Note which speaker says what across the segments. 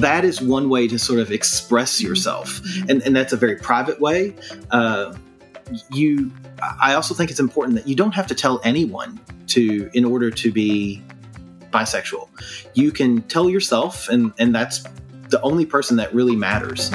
Speaker 1: That is one way to sort of express yourself, and, and that's a very private way. Uh, you, I also think it's important that you don't have to tell anyone to in order to be bisexual. You can tell yourself, and and that's the only person that really matters.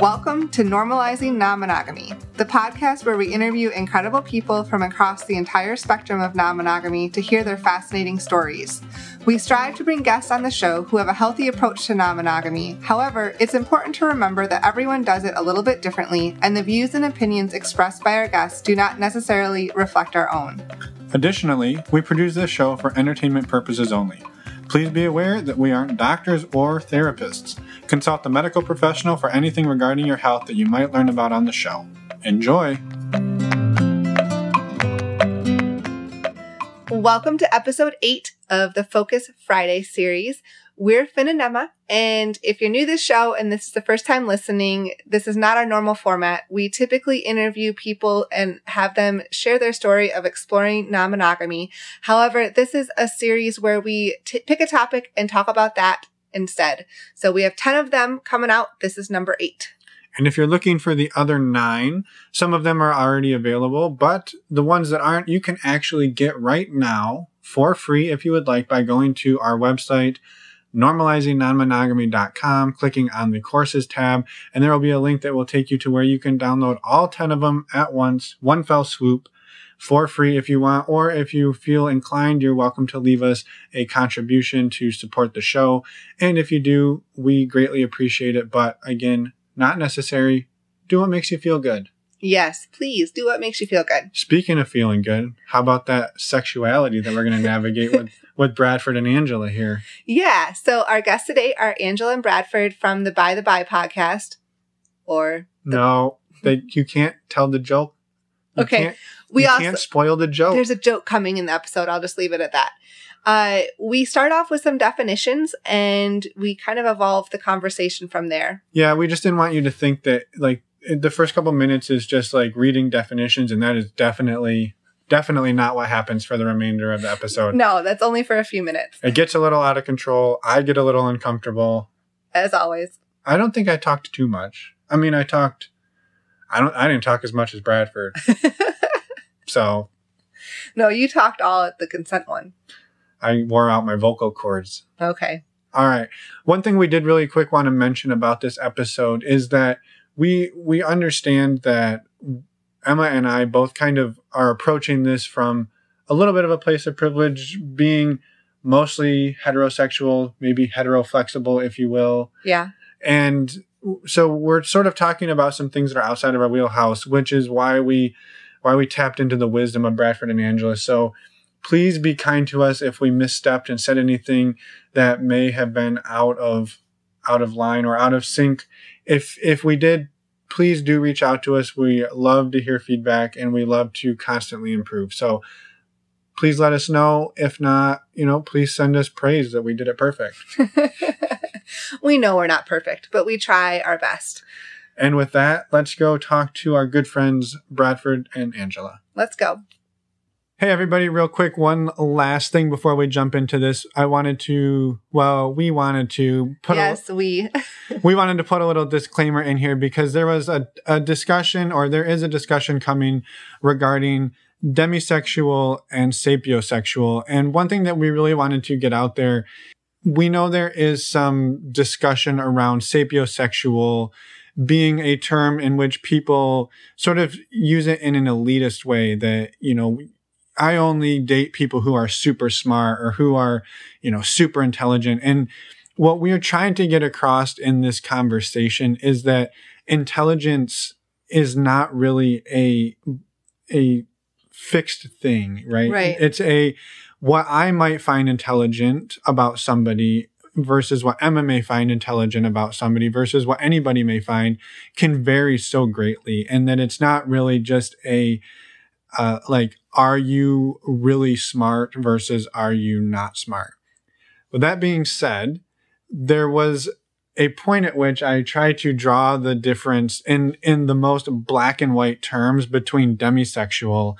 Speaker 2: Welcome to Normalizing Non Monogamy, the podcast where we interview incredible people from across the entire spectrum of non monogamy to hear their fascinating stories. We strive to bring guests on the show who have a healthy approach to non monogamy. However, it's important to remember that everyone does it a little bit differently, and the views and opinions expressed by our guests do not necessarily reflect our own.
Speaker 3: Additionally, we produce this show for entertainment purposes only. Please be aware that we aren't doctors or therapists. Consult a medical professional for anything regarding your health that you might learn about on the show. Enjoy!
Speaker 2: Welcome to episode 8 of the Focus Friday series. We're Finn and Emma, and if you're new to this show and this is the first time listening, this is not our normal format. We typically interview people and have them share their story of exploring non monogamy. However, this is a series where we t- pick a topic and talk about that instead. So we have 10 of them coming out. This is number 8.
Speaker 3: And if you're looking for the other nine, some of them are already available, but the ones that aren't, you can actually get right now for free if you would like by going to our website, normalizingnonmonogamy.com, clicking on the courses tab, and there will be a link that will take you to where you can download all 10 of them at once, one fell swoop, for free if you want, or if you feel inclined, you're welcome to leave us a contribution to support the show. And if you do, we greatly appreciate it. But again, not necessary. Do what makes you feel good.
Speaker 2: Yes, please do what makes you feel good.
Speaker 3: Speaking of feeling good, how about that sexuality that we're going to navigate with with Bradford and Angela here?
Speaker 2: Yeah. So our guests today are Angela and Bradford from the By the By podcast. Or
Speaker 3: the- no, they you can't tell the joke. You
Speaker 2: okay, we also
Speaker 3: can't spoil the joke.
Speaker 2: there's a joke coming in the episode. I'll just leave it at that. Uh, we start off with some definitions and we kind of evolve the conversation from there.
Speaker 3: Yeah, we just didn't want you to think that like the first couple minutes is just like reading definitions, and that is definitely definitely not what happens for the remainder of the episode.
Speaker 2: No, that's only for a few minutes,
Speaker 3: It gets a little out of control. I get a little uncomfortable.
Speaker 2: as always.
Speaker 3: I don't think I talked too much. I mean, I talked. I don't. I didn't talk as much as Bradford. so
Speaker 2: no, you talked all at the consent one.
Speaker 3: I wore out my vocal cords.
Speaker 2: Okay.
Speaker 3: All right. One thing we did really quick want to mention about this episode is that we we understand that Emma and I both kind of are approaching this from a little bit of a place of privilege, being mostly heterosexual, maybe heteroflexible, if you will.
Speaker 2: Yeah.
Speaker 3: And so we're sort of talking about some things that are outside of our wheelhouse, which is why we why we tapped into the wisdom of Bradford and Angela. So please be kind to us if we misstepped and said anything that may have been out of out of line or out of sync. If if we did, please do reach out to us. We love to hear feedback and we love to constantly improve. So please let us know. If not, you know, please send us praise that we did it perfect.
Speaker 2: we know we're not perfect, but we try our best.
Speaker 3: And with that, let's go talk to our good friends Bradford and Angela.
Speaker 2: Let's go.
Speaker 3: Hey, everybody, real quick, one last thing before we jump into this. I wanted to, well, we wanted to put
Speaker 2: yes, we.
Speaker 3: a, we wanted to put a little disclaimer in here because there was a, a discussion or there is a discussion coming regarding demisexual and sapiosexual. And one thing that we really wanted to get out there, we know there is some discussion around sapiosexual being a term in which people sort of use it in an elitist way that, you know, I only date people who are super smart or who are, you know, super intelligent. And what we are trying to get across in this conversation is that intelligence is not really a, a fixed thing, right?
Speaker 2: Right.
Speaker 3: It's a, what I might find intelligent about somebody versus what Emma may find intelligent about somebody versus what anybody may find can vary so greatly. And that it's not really just a, uh, like, are you really smart versus are you not smart? With that being said, there was a point at which I tried to draw the difference in, in the most black and white terms between demisexual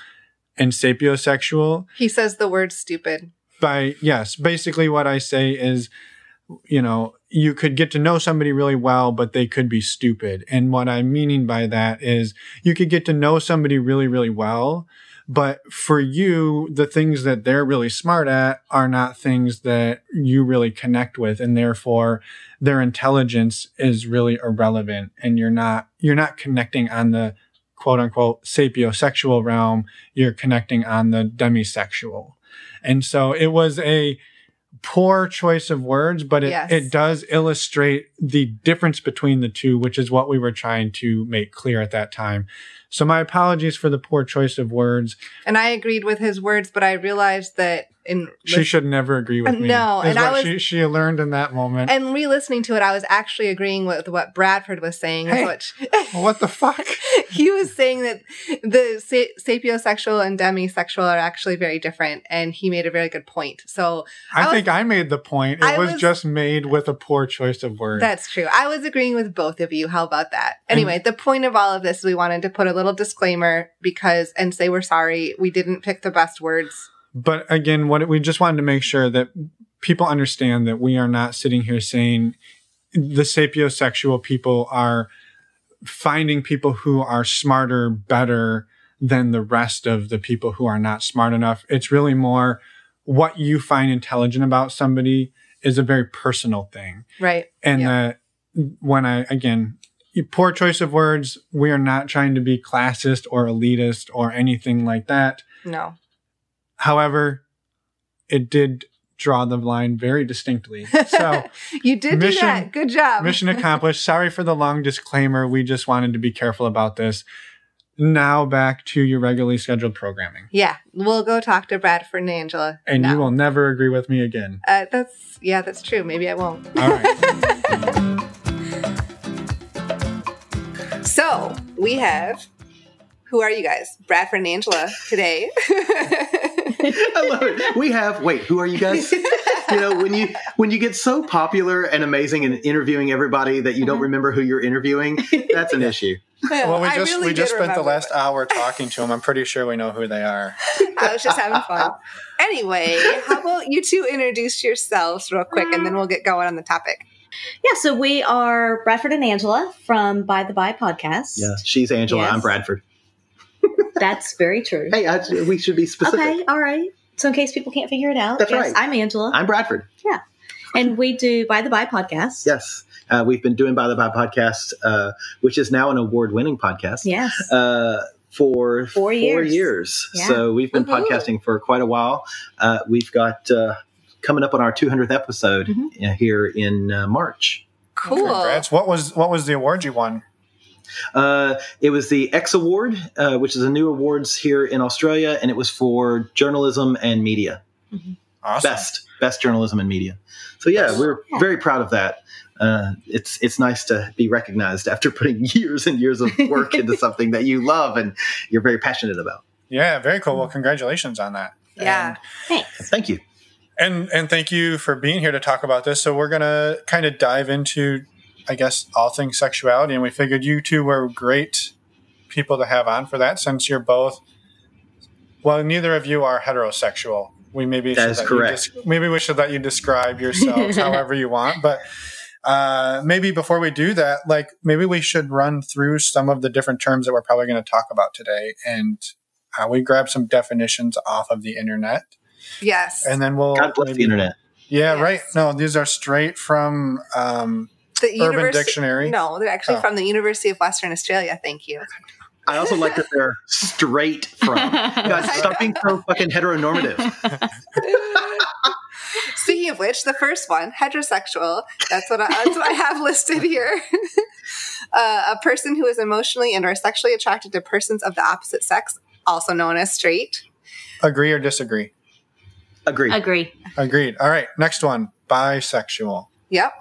Speaker 3: and sapiosexual.
Speaker 2: He says the word stupid.
Speaker 3: by yes, basically what I say is, you know, you could get to know somebody really well, but they could be stupid. And what I'm meaning by that is you could get to know somebody really, really well, but for you, the things that they're really smart at are not things that you really connect with. And therefore their intelligence is really irrelevant. And you're not, you're not connecting on the quote unquote sapiosexual realm. You're connecting on the demisexual. And so it was a poor choice of words, but it,
Speaker 2: Yes.
Speaker 3: it does illustrate the difference between the two, which is what we were trying to make clear at that time. So my apologies for the poor choice of words.
Speaker 2: And I agreed with his words, but I realized that in
Speaker 3: She should never agree with me.
Speaker 2: no, and I was-
Speaker 3: she, she learned in that moment.
Speaker 2: and re-listening to it, I was actually agreeing with what Bradford was saying.
Speaker 3: Hey.
Speaker 2: Which
Speaker 3: what the fuck?
Speaker 2: he was saying that the sa- sapiosexual and demisexual are actually very different, and he made a very good point. So
Speaker 3: I,
Speaker 2: I was-
Speaker 3: think I made the point. It was,
Speaker 2: was-
Speaker 3: just made with a poor choice of words.
Speaker 2: That's true. I was agreeing with both of you. How about that? Anyway, the point of all of this, we wanted to put a little disclaimer because and say we're sorry. We didn't pick the best words.
Speaker 3: But again, what we just wanted to make sure that people understand that we are not sitting here saying the sapiosexual people are finding people who are smarter better than the rest of the people who are not smart enough. It's really more what you find intelligent about somebody is a very personal thing.
Speaker 2: Right.
Speaker 3: and
Speaker 2: Yeah.
Speaker 3: that when I again poor choice of words, we are not trying to be classist or elitist or anything like that.
Speaker 2: No.
Speaker 3: However, it did draw the line very distinctly. So
Speaker 2: you did
Speaker 3: mission-
Speaker 2: do that. Good job.
Speaker 3: mission accomplished. Sorry for the long disclaimer. We just wanted to be careful about this. Now back to your regularly scheduled programming.
Speaker 2: Yeah, we'll go talk to Bradford and Angela.
Speaker 3: And
Speaker 2: now.
Speaker 3: you will never agree with me again.
Speaker 2: Uh, that's yeah, that's true. Maybe I won't.
Speaker 3: All right.
Speaker 2: So we have. Who are you guys? Bradford and Angela today.
Speaker 1: I love it. We have. Wait, who are you guys? you know, when you when you get so popular and amazing and interviewing everybody that you don't mm-hmm. remember who you're interviewing, that's an issue.
Speaker 3: Well, we just
Speaker 2: really
Speaker 3: we just spent the
Speaker 2: remember,
Speaker 3: last hour talking to them. I'm pretty sure we know who they are.
Speaker 2: I was just having fun. Anyway, how about you two introduce yourselves real quick and then we'll get going on the topic.
Speaker 4: Yeah, so we are Bradford and Angela from By the By podcast.
Speaker 1: Yeah, she's Angela.
Speaker 4: Yes.
Speaker 1: I'm Bradford.
Speaker 4: That's very true.
Speaker 1: Hey, I, we should be specific.
Speaker 4: okay, all right. So in case people can't figure it out,
Speaker 1: That's
Speaker 4: yes,
Speaker 1: right.
Speaker 4: I'm Angela.
Speaker 1: I'm Bradford. Yeah.
Speaker 4: And we do By the By podcast.
Speaker 1: Yes, uh, we've been doing By the By podcast, uh, which is now an award-winning podcast.
Speaker 4: Yes.
Speaker 1: uh, for
Speaker 4: Four years.
Speaker 1: years.
Speaker 4: Yeah.
Speaker 1: So we've been
Speaker 2: Woohoo.
Speaker 1: podcasting for quite a while. Uh, we've got uh, coming up on our 200th episode
Speaker 4: Mhm.
Speaker 1: uh, here in uh, March.
Speaker 2: Cool.
Speaker 3: Congrats. What was what was the award you won?
Speaker 1: Uh, it was the X Award, uh, which is a new awards here in Australia, and it was for journalism and media.
Speaker 3: Awesome.
Speaker 1: Best, best journalism and media. So yeah, we're
Speaker 4: Yeah.
Speaker 1: very proud of that. Uh, it's it's nice to be recognized after putting years and years of work into something that you love and you're very passionate about.
Speaker 3: Yeah, very cool. Well, congratulations on that.
Speaker 2: Yeah.
Speaker 4: Thanks.
Speaker 1: Thank you.
Speaker 3: And and thank you for being here to talk about this. So we're gonna kind of dive into, I guess, all things sexuality, and we figured you two were great people to have on for that, since you're both. Well, neither of you are heterosexual. We maybe
Speaker 1: That
Speaker 3: should
Speaker 1: is
Speaker 3: let
Speaker 1: correct.
Speaker 3: Des- maybe we should let you describe yourselves however you want, but. Uh, maybe before we do that, like maybe we should run through some of the different terms that we're probably going to talk about today, and uh, we grab some definitions off of the internet,
Speaker 2: Yes.
Speaker 3: and then we'll
Speaker 1: God bless
Speaker 3: maybe-
Speaker 1: the internet.
Speaker 3: yeah,
Speaker 2: Yes.
Speaker 3: right. No, these are straight from um,
Speaker 2: the
Speaker 3: Urban
Speaker 2: universi-
Speaker 3: Dictionary.
Speaker 2: No, they're actually
Speaker 3: Oh.
Speaker 2: from the University of Western Australia. Thank you.
Speaker 1: I also like that they're straight from. Guys, stop being so fucking heteronormative.
Speaker 2: Speaking of which, the first one, heterosexual, that's what I, that's what I have listed here. uh, a person who is emotionally and or sexually attracted to persons of the opposite sex, also known as straight.
Speaker 3: agree or disagree.
Speaker 1: Agree.
Speaker 4: Agree.
Speaker 3: Agreed. All right, next one. Bisexual.
Speaker 2: Yep.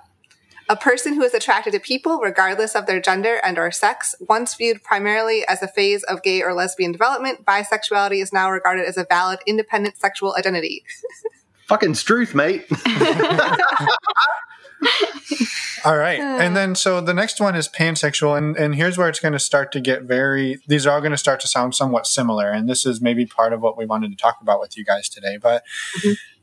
Speaker 2: A person who is attracted to people regardless of their gender and or sex, once viewed primarily as a phase of gay or lesbian development, bisexuality is now regarded as a valid independent sexual identity.
Speaker 1: Fucking struth, mate.
Speaker 3: All right, and then so the next one is pansexual, and and here's where it's going to start to get very. These are all going to start to sound somewhat similar, and this is maybe part of what we wanted to talk about with you guys today. But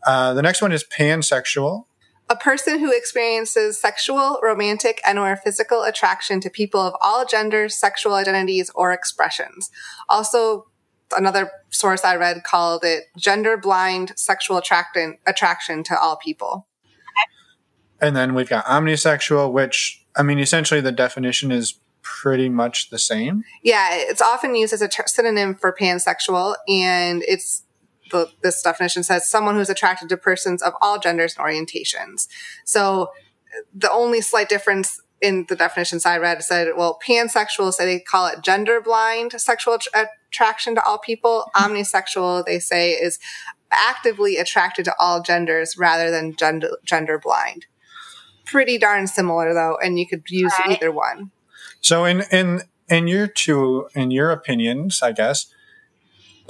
Speaker 3: Uh, the next one is pansexual.
Speaker 2: A person who experiences sexual, romantic, and or physical attraction to people of all genders, sexual identities, or expressions. Also, another source I read called it gender blind sexual attraction attraction to all people.
Speaker 3: And then we've got omnisexual, which I mean, essentially the definition is pretty much the same.
Speaker 2: Yeah, it's often used as a ter- synonym for pansexual, and it's the, this definition says someone who's attracted to persons of all genders and orientations. So the only slight difference in the definitions I read said, well, pansexual, so they call it gender blind sexual attraction to all people. Omnisexual, they say, is actively attracted to all genders rather than gender, gender blind. Pretty darn similar though, and you could use right. either one.
Speaker 3: So in in in your two in your opinions, I guess,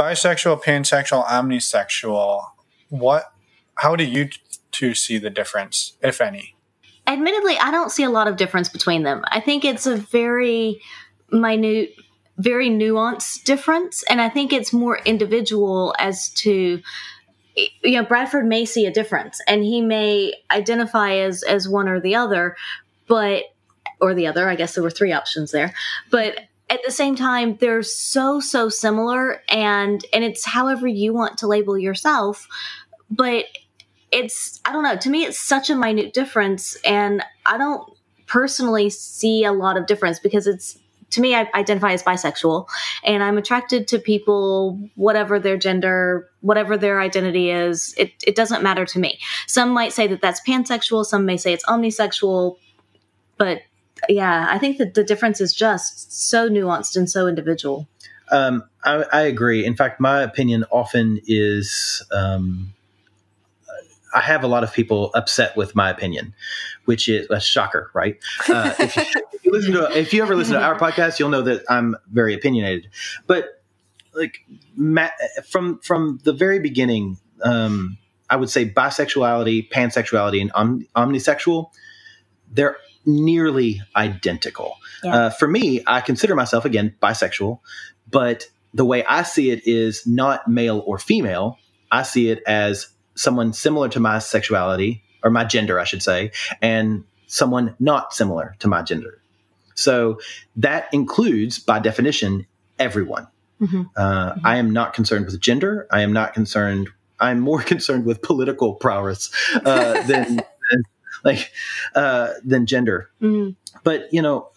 Speaker 3: bisexual, pansexual, omnisexual, what how do you two see the difference, if any?
Speaker 4: Admittedly, I don't see a lot of difference between them. I think it's a very minute, very nuanced difference, and I think it's more individual as to you know bradford may see a difference and he may identify as as one or the other but or the other. I guess there were three options there. But at the same time, they're so, so similar and and it's however you want to label yourself. But it's I don't know, to me it's such a minute difference and I don't personally see a lot of difference because it's to me, I identify as bisexual and I'm attracted to people, whatever their gender, whatever their identity is. It, it doesn't matter to me. Some might say that that's pansexual. Some may say it's omnisexual, but yeah, I think that the difference is just so nuanced and so individual.
Speaker 1: Um, I, I, agree. In fact, my opinion often is um, I have a lot of people upset with my opinion, which is a shocker, right? Uh, if, you, if, you listen to, if you ever listen to our podcast, you'll know that I'm very opinionated. But like Matt, from from the very beginning, um, I would say bisexuality, pansexuality, and om- omnisexual. They're nearly identical. Yeah. Uh, for me, I consider myself again bisexual, but the way I see it is not male or female. I see it as someone similar to my sexuality or my gender, I should say, and someone not similar to my gender. So that includes, by definition, everyone. Mm-hmm. Uh, mm-hmm. I am not concerned with gender. I am not concerned. I'm more concerned with political prowess uh, than like uh, than gender. Mm. But you know,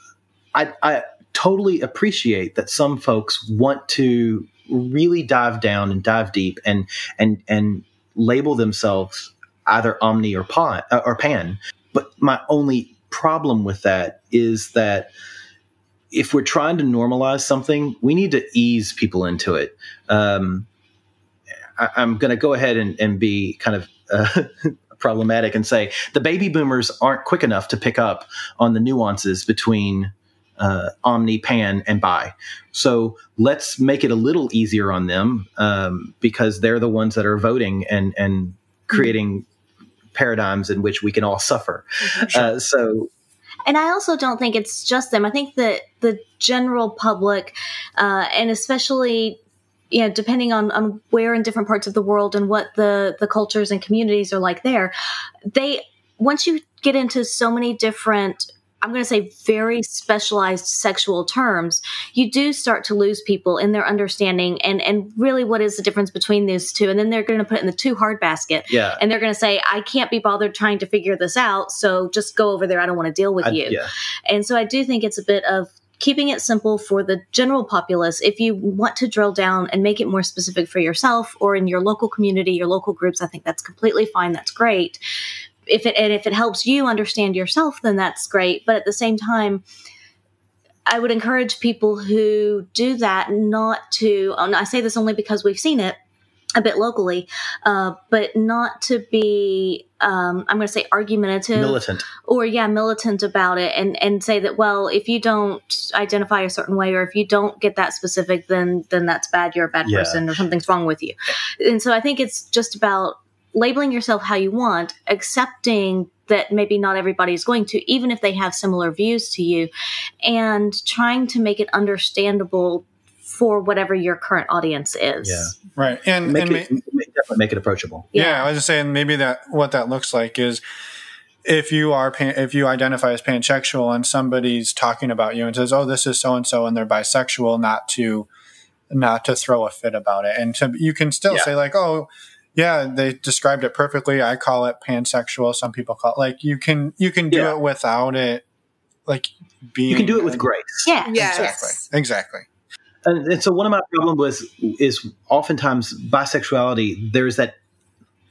Speaker 1: I, I totally appreciate that some folks want to really dive down and dive deep and and and label themselves either omni or pan uh, or pan. But my only problem with that is that if we're trying to normalize something, we need to ease people into it. Um, I, am going to go ahead and, and be kind of uh, problematic and say the baby boomers aren't quick enough to pick up on the nuances between uh, omni, pan, and bi So let's make it a little easier on them um, because they're the ones that are voting and and creating mm-hmm. paradigms in which we can all suffer. Mm-hmm. Sure. Uh, so
Speaker 4: and I also don't think it's just them. I think that the general public, uh, and especially you know, depending on, on where in different parts of the world and what the, the cultures and communities are like there, they, once you get into so many different I'm going to say very specialized sexual terms, you do start to lose people in their understanding and and really what is the difference between these two. And then they're going to put it in the too hard basket.
Speaker 1: Yeah.
Speaker 4: And they're going to say, I can't be bothered trying to figure this out. So just go over there. I don't want to deal with I, you.
Speaker 1: Yeah.
Speaker 4: And so I do think it's a bit of keeping it simple for the general populace. If you want to drill down and make it more specific for yourself or in your local community, your local groups, I think that's completely fine. That's great. If it and if it helps you understand yourself, then that's great. But at the same time, I would encourage people who do that not to. Oh, I say this only because we've seen it a bit locally, uh, but not to be, um, I'm going to say argumentative,
Speaker 1: militant,
Speaker 4: or yeah, militant about it, and and say that well, if you don't identify a certain way, or if you don't get that specific, then then that's bad. You're a bad yeah. person, or something's wrong with you. And so I think it's just about labeling yourself how you want, accepting that maybe not everybody is going to, even if they have similar views to you, and trying to make it understandable for whatever your current audience is.
Speaker 3: Yeah. Right. And,
Speaker 1: make
Speaker 3: and
Speaker 1: it, definitely make it approachable.
Speaker 3: Yeah.
Speaker 4: Yeah.
Speaker 3: I was just saying maybe that what that looks like is if you are pan, if you identify as pansexual and somebody's talking about you and says, "Oh, this is so and so," and they're bisexual, not to not to throw a fit about it, and to you can still
Speaker 1: Yeah.
Speaker 3: say like, "Oh." Yeah, they described it perfectly. I call it pansexual. Some people call it like you can you can do
Speaker 1: Yeah.
Speaker 3: it without it like being
Speaker 1: You can do it with grace.
Speaker 4: Yeah.
Speaker 2: Yes.
Speaker 3: exactly exactly
Speaker 1: And, and so one of my problems was is oftentimes bisexuality. There's that.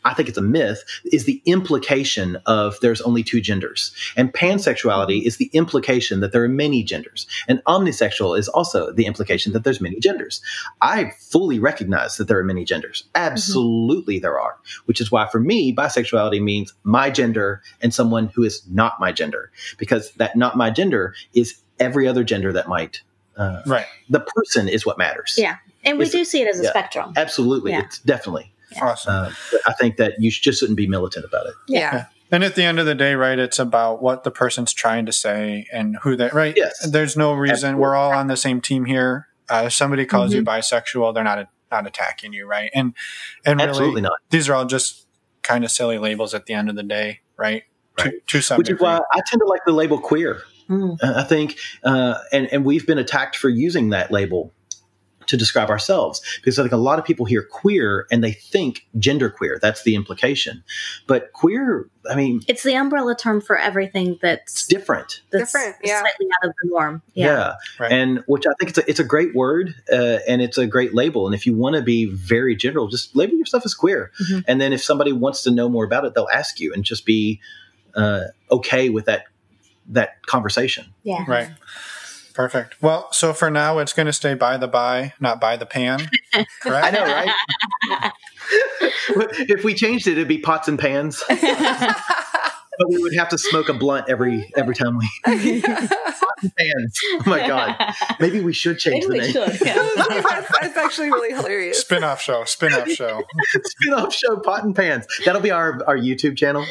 Speaker 1: I think it's a myth. Is the implication of there's only two genders, and pansexuality is the implication that there are many genders, and omnisexual is also the implication that there's many genders. I fully recognize that there are many genders. Mm-hmm. Absolutely, there are. Which is why, for me, bisexuality means my gender and someone who is not my gender, because that not my gender is every other gender that might. Uh,
Speaker 3: right
Speaker 1: the person is what matters.
Speaker 4: Yeah. And we
Speaker 1: It's-
Speaker 4: do see it as a
Speaker 1: yeah.
Speaker 4: spectrum.
Speaker 1: Absolutely.
Speaker 4: Yeah.
Speaker 1: It's definitely.
Speaker 3: awesome
Speaker 1: Uh, I think that you just shouldn't be militant about it.
Speaker 2: Yeah.
Speaker 3: And at the end of the day, right, it's about what the person's trying to say and who they, right?
Speaker 1: Yes.
Speaker 3: There's no reason.
Speaker 1: Absolutely.
Speaker 3: We're all on the same team here. Uh, if somebody calls
Speaker 1: Mm-hmm.
Speaker 3: you bisexual, they're not not attacking you, right? And and really,
Speaker 1: Absolutely not.
Speaker 3: these are all just kind of silly labels at the end of the day, right? To,
Speaker 1: Right.
Speaker 3: to some
Speaker 1: Which is why I tend to like the label queer.
Speaker 4: Mm.
Speaker 1: I think, uh, and, and we've been attacked for using that label to describe ourselves because I think a lot of people hear queer and they think genderqueer. That's the implication. But queer, I mean,
Speaker 4: It's the umbrella term for everything that's,
Speaker 1: different.
Speaker 4: that's
Speaker 2: Different, yeah.
Speaker 4: slightly out of the norm.
Speaker 1: Yeah.
Speaker 4: Yeah.
Speaker 3: Right.
Speaker 1: And which I think it's a, it's a great word uh, and it's a great label. And if you want to be very general, just label yourself as queer.
Speaker 4: Mhm.
Speaker 1: And then if somebody wants to know more about it, they'll ask you and just be uh, okay with that that conversation.
Speaker 4: Yeah.
Speaker 3: Right. Perfect. Well, so for now, it's going to stay by the by, not by the pan. Correct?
Speaker 1: I know, right? if we changed it, it'd be pots and pans, but we would have to smoke a blunt every every time we pots and pans. Oh my god! Maybe we should change
Speaker 4: Maybe
Speaker 1: the name.
Speaker 4: should. Yeah.
Speaker 2: that's, that's actually really hilarious.
Speaker 3: Spin-off show. Spin-off show.
Speaker 1: Spin-off show Pot and Pans. That'll be our our YouTube channel.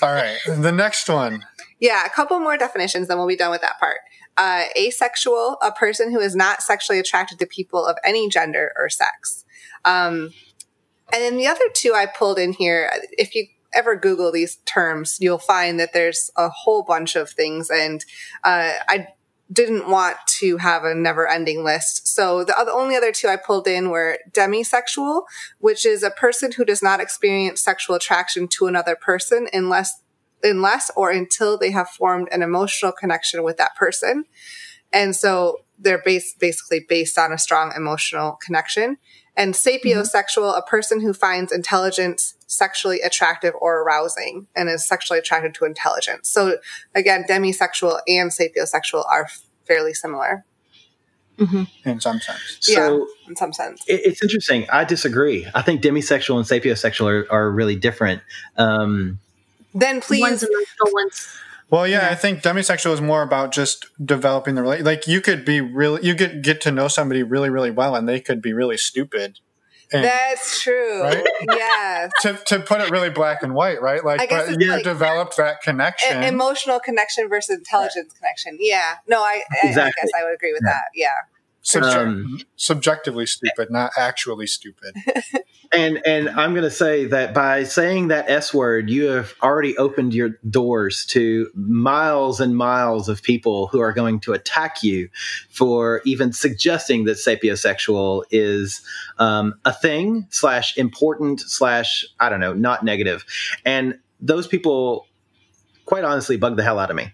Speaker 3: All right. The next one.
Speaker 2: Yeah, a couple more definitions, then we'll be done with that part. Uh, asexual, a person who is not sexually attracted to people of any gender or sex. Um, and then the other two I pulled in here, if you ever Google these terms, you'll find that there's a whole bunch of things. And uh, I didn't want to have a never ending list. So the other, only other two I pulled in were demisexual, which is a person who does not experience sexual attraction to another person unless unless or until they have formed an emotional connection with that person. And so they're based basically based on a strong emotional connection. And mm-hmm. sapiosexual, a person who finds intelligence sexually attractive or arousing and is sexually attracted to intelligence. So again, demisexual and sapiosexual are fairly similar
Speaker 3: in some sense.
Speaker 1: So
Speaker 2: in some sense.
Speaker 1: it, it's interesting. I disagree. I think demisexual and sapiosexual are, are really different. Um,
Speaker 2: Then please
Speaker 4: One's emotional, one's
Speaker 3: Well, yeah,
Speaker 2: Yeah.
Speaker 3: I think demisexual is more about just developing the relate. Like you could be really, you could get to know somebody really, really well, and they could be really stupid. And
Speaker 2: That's true.
Speaker 3: Right?
Speaker 2: Yes.
Speaker 3: to, to put it really black and white, right? Like, but you
Speaker 2: like-
Speaker 3: developed that connection.
Speaker 2: Emotional connection versus intelligence connection. Yeah. No, I, I, I
Speaker 1: Exactly.
Speaker 2: guess I would agree with that. Yeah.
Speaker 3: Subject-
Speaker 1: Um,
Speaker 3: subjectively stupid, not actually stupid.
Speaker 1: and and I'm going to say that by saying that S word, you have already opened your doors to miles and miles of people who are going to attack you for even suggesting that sapiosexual is um, a thing slash important slash I don't know not negative. negative, and those people, quite honestly, bug the hell out of me.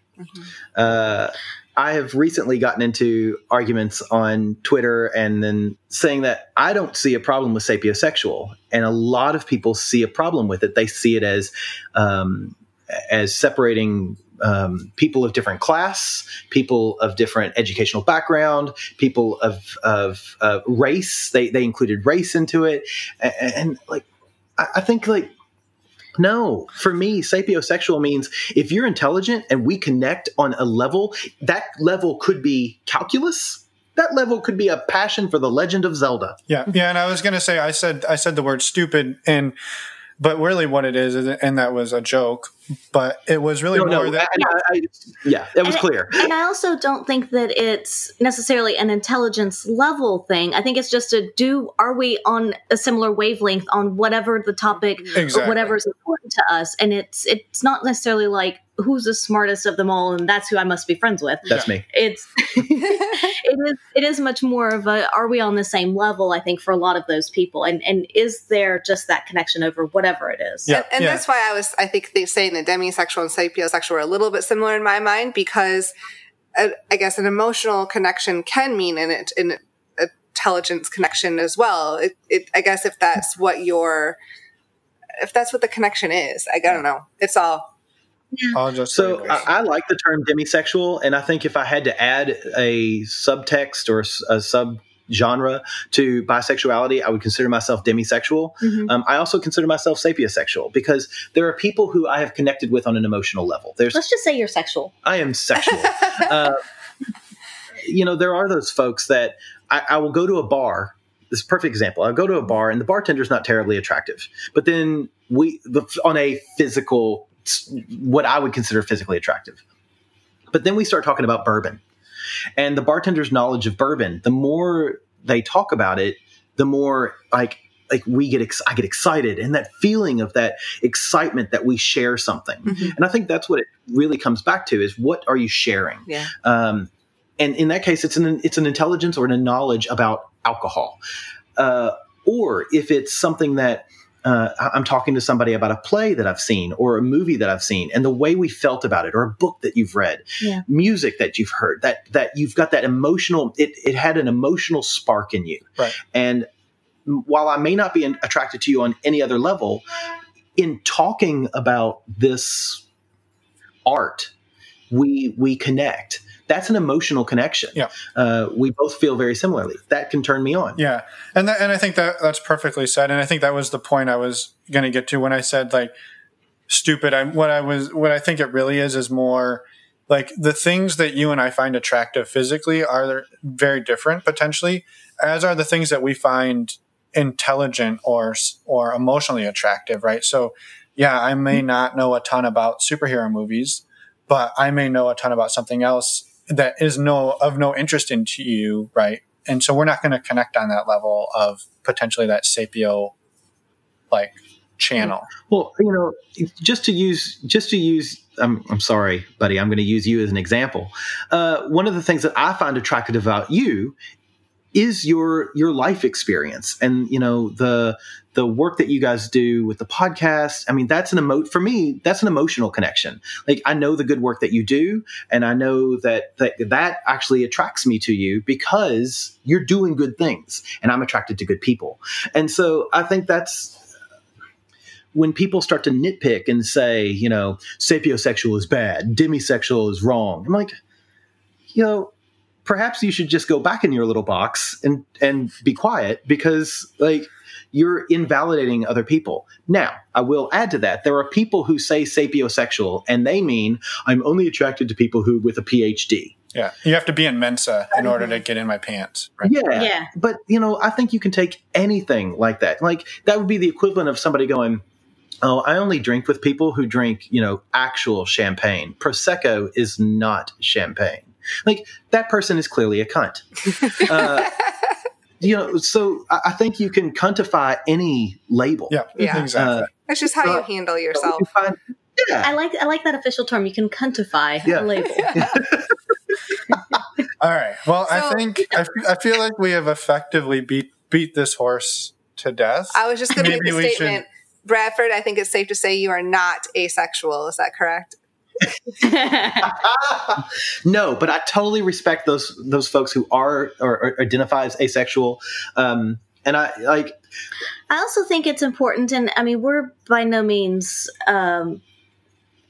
Speaker 1: Uh, I have recently gotten into arguments on Twitter and then saying that I don't see a problem with sapiosexual, and a lot of people see a problem with it. They see it as um, as separating um, people of different class, people of different educational background, people of of uh, race. They they included race into it, and, and like I, I think like no, for me, sapiosexual means if you're intelligent and we connect on a level, that level could be calculus. That level could be a passion for the Legend of Zelda.
Speaker 3: Yeah, yeah. And I was gonna say, I said, I said the word stupid, and but really what it is, is and that was a joke, but it was really
Speaker 1: No,
Speaker 3: more
Speaker 1: no,
Speaker 3: that.
Speaker 1: I- I- I- yeah, it was
Speaker 4: And-
Speaker 1: clear.
Speaker 4: and I also don't think that it's necessarily an intelligence level thing. I think it's just a do are we on a similar wavelength on whatever the topic
Speaker 3: Exactly.
Speaker 4: or whatever is important to us. And it's it's not necessarily like who's the smartest of them all and that's who I must be friends with.
Speaker 1: That's me.
Speaker 4: It's it is it is much more of a are we on the same level, I think, for a lot of those people. And and is there just that connection over whatever it is?
Speaker 3: Yeah.
Speaker 2: And, and
Speaker 3: yeah.
Speaker 2: that's why I was, I think they saying that demisexual and sapiosexual are a little bit similar in my mind because uh, I guess an emotional connection can mean an, an intelligence connection as well. It, it, I guess if that's what your, if that's what the connection is, I don't know. It's all,
Speaker 3: I'll
Speaker 1: So I. I like the term demisexual, and I think if I had to add a subtext or a sub genre to bisexuality, I would consider myself demisexual.
Speaker 4: Mhm.
Speaker 1: Um, I also consider myself sapiosexual because there are people who I have connected with on an emotional level. There's
Speaker 4: Let's just say you're sexual.
Speaker 1: I am sexual. uh, you know, there are those folks that I, I will go to a bar. This is a perfect example. I'll go to a bar and the bartender's not terribly attractive, but then we the, on a physical, what I would consider physically attractive. But then we start talking about bourbon, and the bartender's knowledge of bourbon. The more they talk about it, the more like like we get ex- I get excited, and that feeling of that excitement that we share something.
Speaker 2: Mhm.
Speaker 1: And I think that's what it really comes back to is what are you sharing?
Speaker 2: yeah.
Speaker 1: Um, and in that case, it's an it's an intelligence or a knowledge about alcohol, uh, or if it's something that uh, I- I'm talking to somebody about a play that I've seen or a movie that I've seen, and the way we felt about it, or a book that you've read,
Speaker 4: Yeah.
Speaker 1: music that you've heard, that that you've got that emotional. It it had an emotional spark in you,
Speaker 3: Right.
Speaker 1: and while I may not be in- attracted to you on any other level, in talking about this art, we we connect. That's an emotional connection.
Speaker 3: Yeah.
Speaker 1: Uh, we both feel very similarly. That can turn me on.
Speaker 3: Yeah, and that, and I think that that's perfectly said, and I think that was the point I was going to get to when I said like stupid. I what I was what I think it really is is more like the things that you and I find attractive physically are very different potentially, as are the things that we find intelligent or or emotionally attractive, right? So, yeah, I may not know a ton about superhero movies, but I may know a ton about something else that is no of no interest into you, right? And so we're not going to connect on that level of potentially that sapio like channel.
Speaker 1: Well, you know, just to use, just to use, I'm, I'm sorry, buddy, I'm going to use you as an example. Uh, one of the things that I find attractive about you is your your life experience, and you know the the work that you guys do with the podcast. I mean, that's an emo for me. That's an emotional connection. Like I know the good work that you do, and I know that that that actually attracts me to you because you're doing good things, and I'm attracted to good people. And so I think that's when people start to nitpick and say, you know, sapiosexual is bad, demisexual is wrong, I'm like, you know, perhaps you should just go back in your little box and and be quiet because like you're invalidating other people. Now, I will add to that, there are people who say sapiosexual and they mean I'm only attracted to people who with a PhD.
Speaker 3: Yeah, you have to be in Mensa in order to get in my pants. Right?
Speaker 1: Yeah.
Speaker 4: Yeah.
Speaker 1: But, you know, I think you can take anything like that. Like, that would be the equivalent of somebody going, Oh, I only drink with people who drink, you know, actual champagne. Prosecco is not champagne. Like, that person is clearly a cunt. Uh, you know, so I I think you can cuntify any label.
Speaker 3: Yeah,
Speaker 2: Yeah.
Speaker 3: exactly.
Speaker 1: Uh,
Speaker 2: That's just how you
Speaker 1: Uh,
Speaker 2: handle yourself.
Speaker 1: can find- yeah.
Speaker 4: I like I like that official term. You can quantify
Speaker 1: Yeah.
Speaker 4: a label.
Speaker 3: All right. Well, I
Speaker 2: So-
Speaker 3: think I, f- I feel like we have effectively beat beat this horse to death.
Speaker 2: I was just going to make
Speaker 3: Maybe
Speaker 2: the
Speaker 3: we should-
Speaker 2: statement. Bradford, I think it's safe to say you are not asexual. Is that correct?
Speaker 1: no, but I totally respect those those folks who are or, or identify as asexual. Um, and I like
Speaker 4: I also think it's important, and I mean, we're by no means, um,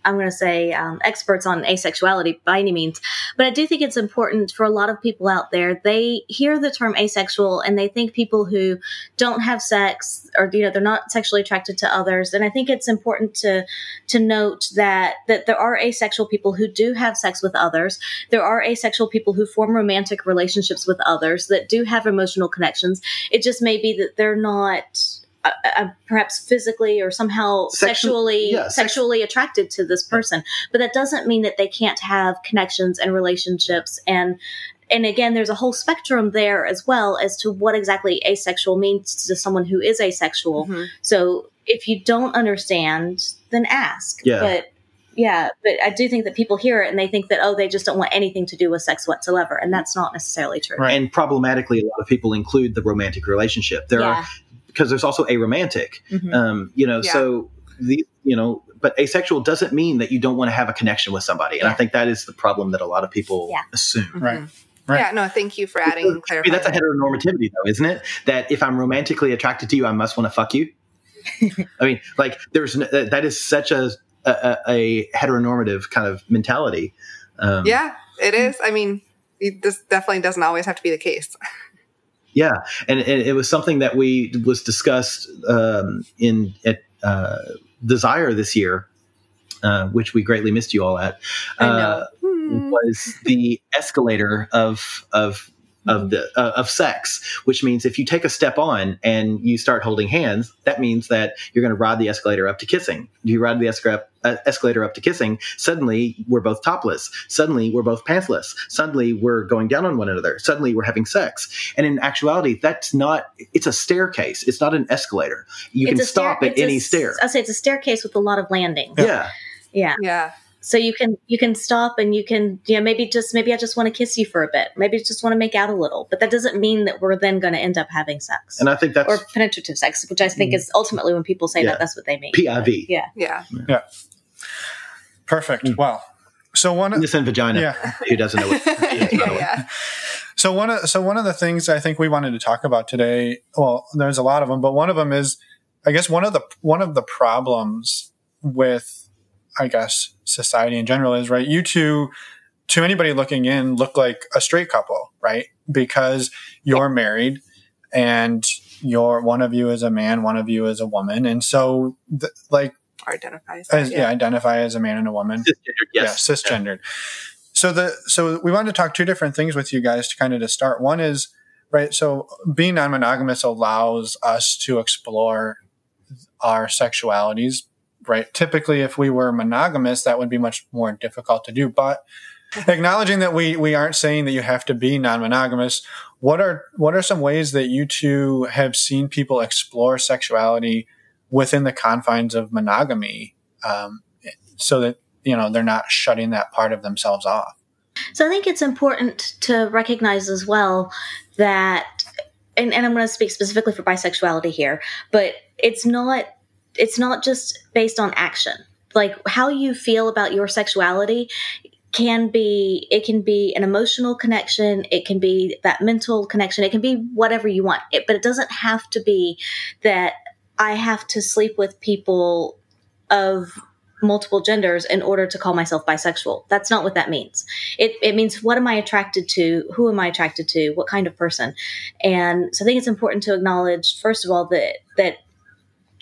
Speaker 4: I'm going to say, um, experts on asexuality by any means, but I do think it's important for a lot of people out there. They hear the term asexual and they think people who don't have sex or you know they're not sexually attracted to others. And I think it's important to to note that that there are asexual people who do have sex with others. There are asexual people who form romantic relationships with others that do have emotional connections. It just may be that they're not uh, uh, perhaps physically or somehow
Speaker 1: Sexu-
Speaker 4: sexually
Speaker 1: yeah, sex-
Speaker 4: sexually attracted to this person but that doesn't mean that they can't have connections and relationships and and again there's a whole spectrum there as well as to what exactly asexual means to someone who is asexual
Speaker 2: Mhm.
Speaker 4: so if you don't understand then ask
Speaker 1: Yeah.
Speaker 4: but yeah but i do think that people hear it and they think that oh they just don't want anything to do with sex whatsoever and that's not necessarily true
Speaker 3: Right.
Speaker 1: And problematically, a lot of people include the romantic relationship. There are
Speaker 4: yeah
Speaker 1: because there's also a romantic.
Speaker 4: Mhm.
Speaker 1: Um, you know,
Speaker 2: Yeah.
Speaker 1: so the you know, but asexual doesn't mean that you don't want to have a connection with somebody. And I think that is the problem that a lot of people
Speaker 4: Yeah.
Speaker 1: assume.
Speaker 3: Right.
Speaker 2: Mhm.
Speaker 3: Right.
Speaker 2: Yeah, no, thank you for adding and
Speaker 1: I mean, that's a heteronormativity, though, isn't it? That if I'm romantically attracted to you, I must want to fuck you. I mean, like, there's n- that that is such a a, a heteronormative kind of mentality. Um,
Speaker 2: yeah, it is. I mean, it, this definitely doesn't always have to be the case.
Speaker 1: Yeah, and, and it was something that we was discussed um, in at uh, Desire this year, uh, which we greatly missed you all at.
Speaker 2: I know.
Speaker 1: Uh,
Speaker 2: Hmm.
Speaker 1: was the escalator of of of the uh, of sex, which means if you take a step on and you start holding hands, that means that you're going to ride the escalator up to kissing. You ride the escalator uh, escalator up to kissing. Suddenly, we're both topless. Suddenly, we're both pantsless. Suddenly, we're going down on one another. Suddenly, we're having sex. And in actuality, that's not. It's a staircase. It's not an escalator. You can
Speaker 4: It's a stair-
Speaker 1: stop at
Speaker 4: it's a
Speaker 1: any
Speaker 4: s-
Speaker 1: stair.
Speaker 4: I'll say it's a staircase with a lot of landings.
Speaker 1: Yeah.
Speaker 4: Yeah.
Speaker 2: Yeah.
Speaker 4: So you can you can stop and you can you know maybe just maybe I just want to kiss you for a bit. Maybe just want to make out a little. But that doesn't mean that we're then going to end up having sex
Speaker 1: And I think that's
Speaker 4: or penetrative sex, which I think mm. is ultimately when people say
Speaker 1: Yeah.
Speaker 4: that that's what they mean.
Speaker 1: PIV.
Speaker 4: Yeah.
Speaker 2: Yeah. Yeah.
Speaker 3: Perfect. Mm. Wow. So one
Speaker 1: Penis and vagina.
Speaker 3: yeah.
Speaker 1: Who doesn't know what
Speaker 2: yeah, yeah.
Speaker 3: So one of so one of the things I think we wanted to talk about today, well, there's a lot of them, but one of them is, I guess one of the one of the problems with, I guess, society in general is right. You two, to anybody looking in, look like a straight couple, right? Because you're married, and you're one of you is a man, one of you is a woman, and so th- like
Speaker 2: Or identifies.
Speaker 3: as,
Speaker 2: that,
Speaker 3: yeah. identify as a man and a woman
Speaker 1: cisgendered. Yes.
Speaker 3: yeah, cisgendered. So the so we wanted to talk two different things with you guys to kind of to start. One is right. So being non-monogamous allows us to explore our sexualities. Right. Typically, if we were monogamous, that would be much more difficult to do. But acknowledging that we we aren't saying that you have to be non-monogamous. What are what are some ways that you two have seen people explore sexuality within the confines of monogamy, um, so that you know they're not shutting that part of themselves off?
Speaker 4: So I think it's important to recognize as well that, and, and I'm going to speak specifically for bisexuality here, but it's not it's not just based on action. Like how you feel about your sexuality can be it can be an emotional connection it can be that mental connection it can be whatever you want. It, but it doesn't have to be that i have to sleep with people of multiple genders in order to call myself bisexual. That's not what that means. It, it means what am i attracted to? Who am i attracted to? What kind of person? And so i think it's important to acknowledge first of all that that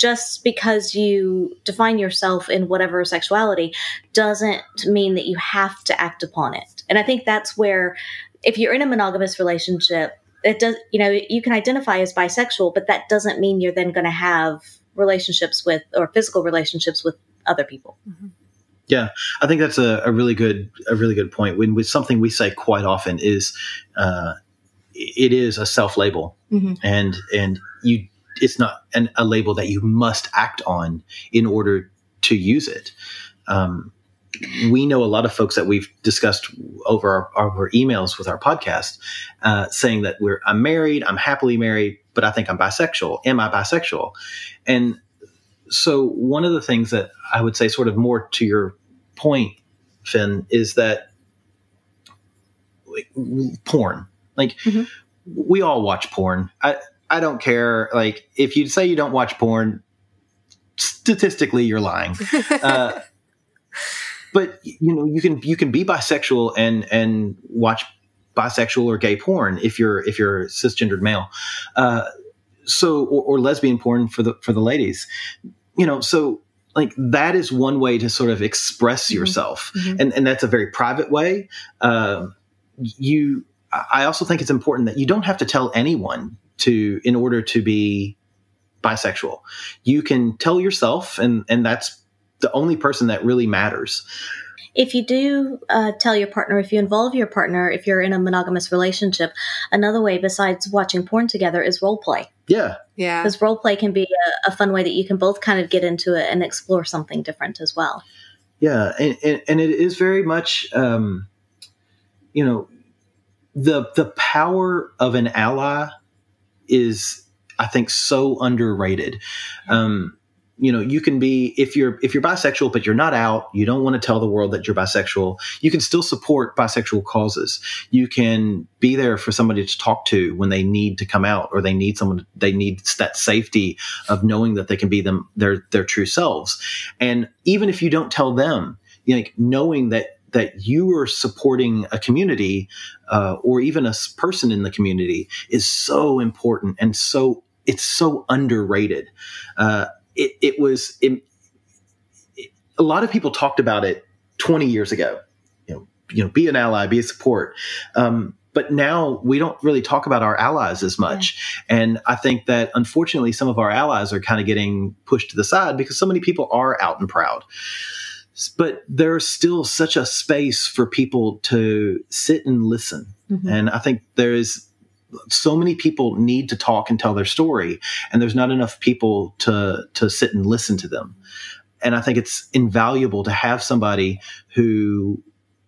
Speaker 4: just because you define yourself in whatever sexuality doesn't mean that you have to act upon it. And I think that's where, if you're in a monogamous relationship, it does, you know, you can identify as bisexual, but that doesn't mean you're then going to have relationships with or physical relationships with other people. Yeah.
Speaker 1: I think that's a, a really good a really good point. When with something we say quite often is uh, it is a self label,
Speaker 4: Mhm.
Speaker 1: and and you it's not an, a label that you must act on in order to use it. Um, we know a lot of folks that we've discussed over our, over emails with our podcast, uh, saying that we're I'm married, I'm happily married, but I think I'm bisexual. Am I bisexual? And so one of the things that I would say, sort of more to your point, Finn, is that like, porn. Like
Speaker 4: Mhm.
Speaker 1: we all watch porn. I I don't care. Like if you say you don't watch porn, statistically you're lying. Uh, but you know you can you can be bisexual and and watch bisexual or gay porn if you're if you're a cisgendered male. Uh, so or, or lesbian porn for the for the ladies. You know so like that is one way to sort of express
Speaker 4: Mhm.
Speaker 1: yourself
Speaker 4: Mhm.
Speaker 1: and and that's a very private way um, you i also think it's important that you don't have to tell anyone to in order to be bisexual. You can tell yourself, and and that's the only person that really matters.
Speaker 4: If you do uh, tell your partner, if you involve your partner, if you're in a monogamous relationship, another way besides watching porn together is role play.
Speaker 1: Yeah,
Speaker 2: Yeah.
Speaker 4: Because role play can be a, a fun way that you can both kind of get into it and explore something different as well.
Speaker 1: yeah, and and, and it is very much, um, you know, the the power of an ally is, I think, so underrated. Um, you know, you can be if you're if you're bisexual, but you're not out. You don't want to tell the world that you're bisexual. You can still support bisexual causes. You can be there for somebody to talk to when they need to come out, or they need someone. They need that safety of knowing that they can be them their their true selves. And even if you don't tell them, you know, like knowing that that you are supporting a community uh, or even a person in the community is so important and so it's so underrated. Uh, it, it was it, it- a lot of people talked about it 20 years ago. You know, you know, be an ally, be a support. Um, but now we don't really talk about our allies as much. And I think that unfortunately, some of our allies are kind of getting pushed to the side because so many people are out and proud. But there's still such a space for people to sit and listen.
Speaker 4: Mhm.
Speaker 1: And I think there is so many people need to talk and tell their story, and there's not enough people to to sit and listen to them. And I think it's invaluable to have somebody who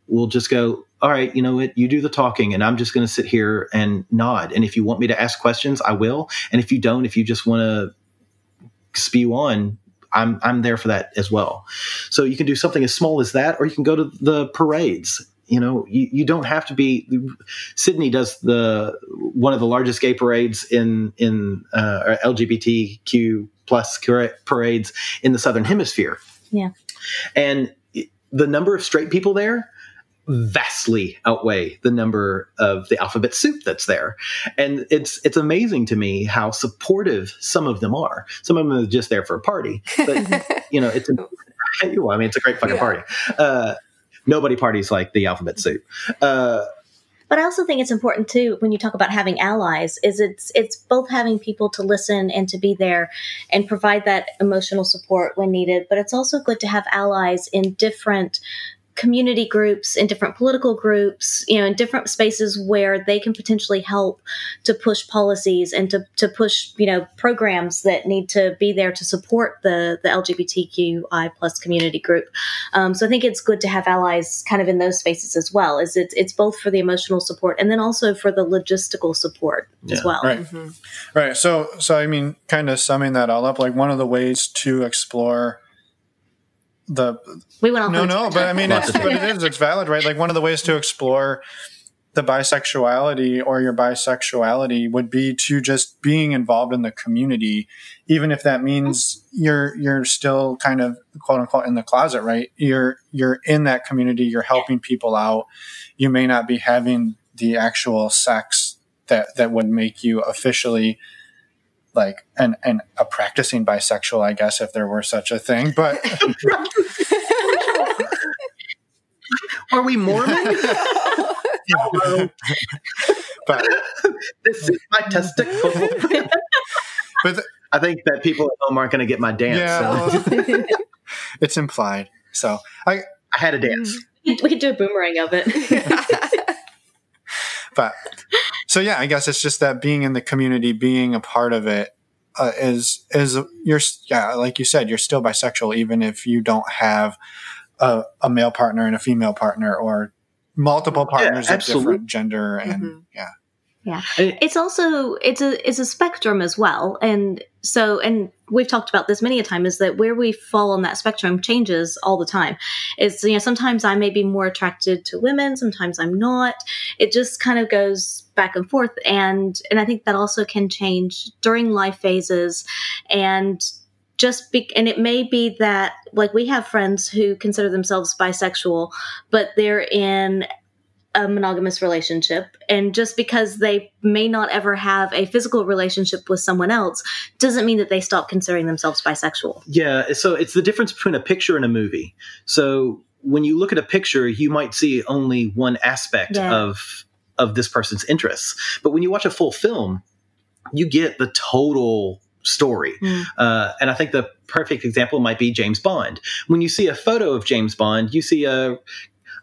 Speaker 1: will just go, all right, you know what, you do the talking, and I'm just going to sit here and nod. And if you want me to ask questions, I will. And if you don't, if you just want to spew on, I'm I'm there for that as well. So you can do something as small as that, or you can go to the parades. You know, you, you don't have to be. Sydney does the one of the largest gay parades in in uh, LGBTQ plus parades in the southern hemisphere.
Speaker 4: Yeah.
Speaker 1: and the number of straight people there vastly outweigh the number of the alphabet soup that's there. And it's it's amazing to me how supportive some of them are. Some of them are just there for a party but you know it's a, well, i mean it's a great fucking
Speaker 2: Yeah.
Speaker 1: party. Uh nobody parties like the alphabet soup. Uh
Speaker 4: But I also think it's important too when you talk about having allies is it's it's both having people to listen and to be there and provide that emotional support when needed, but it's also good to have allies in different community groups in different political groups you know in different spaces where they can potentially help to push policies and to, to push you know programs that need to be there to support the the lgbtqi plus community group um, so I think it's good to have allies kind of in those spaces as well. Is it's it's both for the emotional support and then also for the logistical support
Speaker 1: Yeah.
Speaker 4: as well.
Speaker 3: Right.
Speaker 2: Mhm.
Speaker 3: Right. So, so I mean, kind of summing that all up, like one of the ways to explore the
Speaker 4: We went off.
Speaker 3: no, no, but I mean,
Speaker 1: Lots
Speaker 3: it's but it is it's valid, right? Like one of the ways to explore the bisexuality or your bisexuality would be to just being involved in the community, even if that means you're you're still kind of quote unquote in the closet, right? You're you're in that community, you're helping people out. You may not be having the actual sex that that would make you officially like an, an a practicing bisexual, I guess, if there were such a thing. But
Speaker 1: are we mormon
Speaker 3: but
Speaker 1: this is my testicle
Speaker 3: but th-
Speaker 1: i think that people at home aren't going to get my dance
Speaker 3: Yeah,
Speaker 1: so
Speaker 3: well, it's implied. So I,
Speaker 1: i had a dance
Speaker 4: we could do a boomerang of it.
Speaker 3: but so yeah, I guess it's just that being in the community, being a part of it, uh, is is you're yeah, like you said, you're still bisexual even if you don't have a, a male partner and a female partner or multiple partners of different gender and
Speaker 2: Mhm.
Speaker 3: yeah.
Speaker 4: it's also it's a it's a spectrum as well and so and we've talked about this many a time is that where we fall on that spectrum changes all the time. It's you know sometimes i may be more attracted to women sometimes i'm not. It just kind of goes back and forth and and i think that also can change during life phases and just be and it may be that like we have friends who consider themselves bisexual but they're in a monogamous relationship and just because they may not ever have a physical relationship with someone else doesn't mean that they stop considering themselves bisexual
Speaker 1: Yeah, so it's the difference between a picture and a movie. So when you look at a picture, you might see only one aspect
Speaker 4: Yeah.
Speaker 1: of of this person's interests. But when you watch a full film, you get the total story.
Speaker 2: Mm.
Speaker 1: Uh, and I think the perfect example might be James Bond. When you see a photo of James Bond, you see a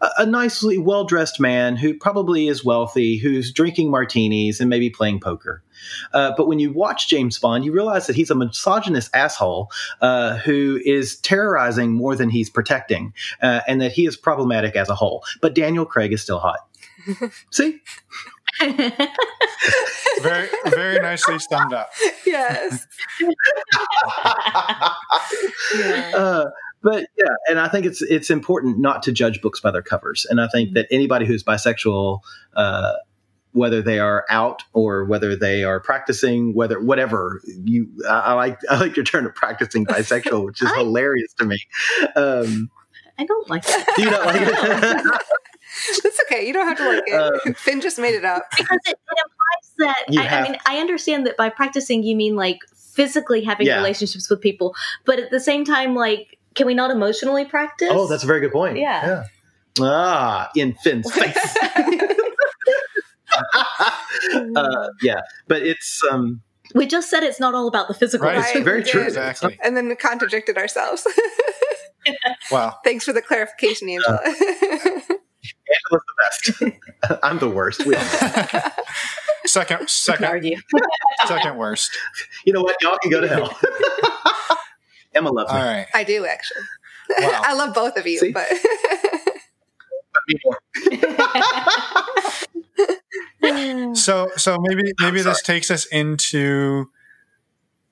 Speaker 1: a- a nicely well dressed man who probably is wealthy, who's drinking martinis and maybe playing poker. Uh, but when you watch James Bond, you realize that he's a misogynist asshole uh, who is terrorizing more than he's protecting, uh, and that he is problematic as a whole. But Daniel Craig is still hot. See?
Speaker 3: Very, very nicely summed up.
Speaker 2: yes. Yeah.
Speaker 1: Uh, but yeah, and I think it's it's important not to judge books by their covers. And I think that anybody who's bisexual, uh, whether they are out or whether they are practicing, whether whatever you, I, I like I like your term of practicing bisexual, which is
Speaker 4: I-
Speaker 1: hilarious to me. Um,
Speaker 4: I don't like that
Speaker 1: do you not like it?
Speaker 2: That's okay. You don't have to like it.
Speaker 1: Um,
Speaker 2: Finn just made it up.
Speaker 4: because it, it implies that
Speaker 1: You
Speaker 4: I, I mean I understand that by practicing you mean like physically having
Speaker 1: Yeah.
Speaker 4: relationships with people, but at the same time, like, can we not emotionally practice?
Speaker 1: oh, that's a very good point.
Speaker 4: Yeah.
Speaker 1: Ah, in Finn's face. uh, yeah, but it's um,
Speaker 4: we just said it's not all about the physical.
Speaker 3: Right.
Speaker 2: Right,
Speaker 1: very
Speaker 2: we
Speaker 1: true.
Speaker 2: did.
Speaker 3: Exactly.
Speaker 2: And then we contradicted ourselves.
Speaker 3: Wow.
Speaker 2: Thanks for the clarification, Angela.
Speaker 1: Angela's the best. I'm the worst. We all.
Speaker 3: Second, second,
Speaker 4: argue.
Speaker 3: second worst.
Speaker 1: You know what? Y'all can go to hell. Emma loves
Speaker 3: All
Speaker 1: me.
Speaker 3: right.
Speaker 2: I do actually.
Speaker 3: Wow.
Speaker 2: I love both of you,
Speaker 1: See?
Speaker 2: but
Speaker 3: So, so maybe maybe this takes us into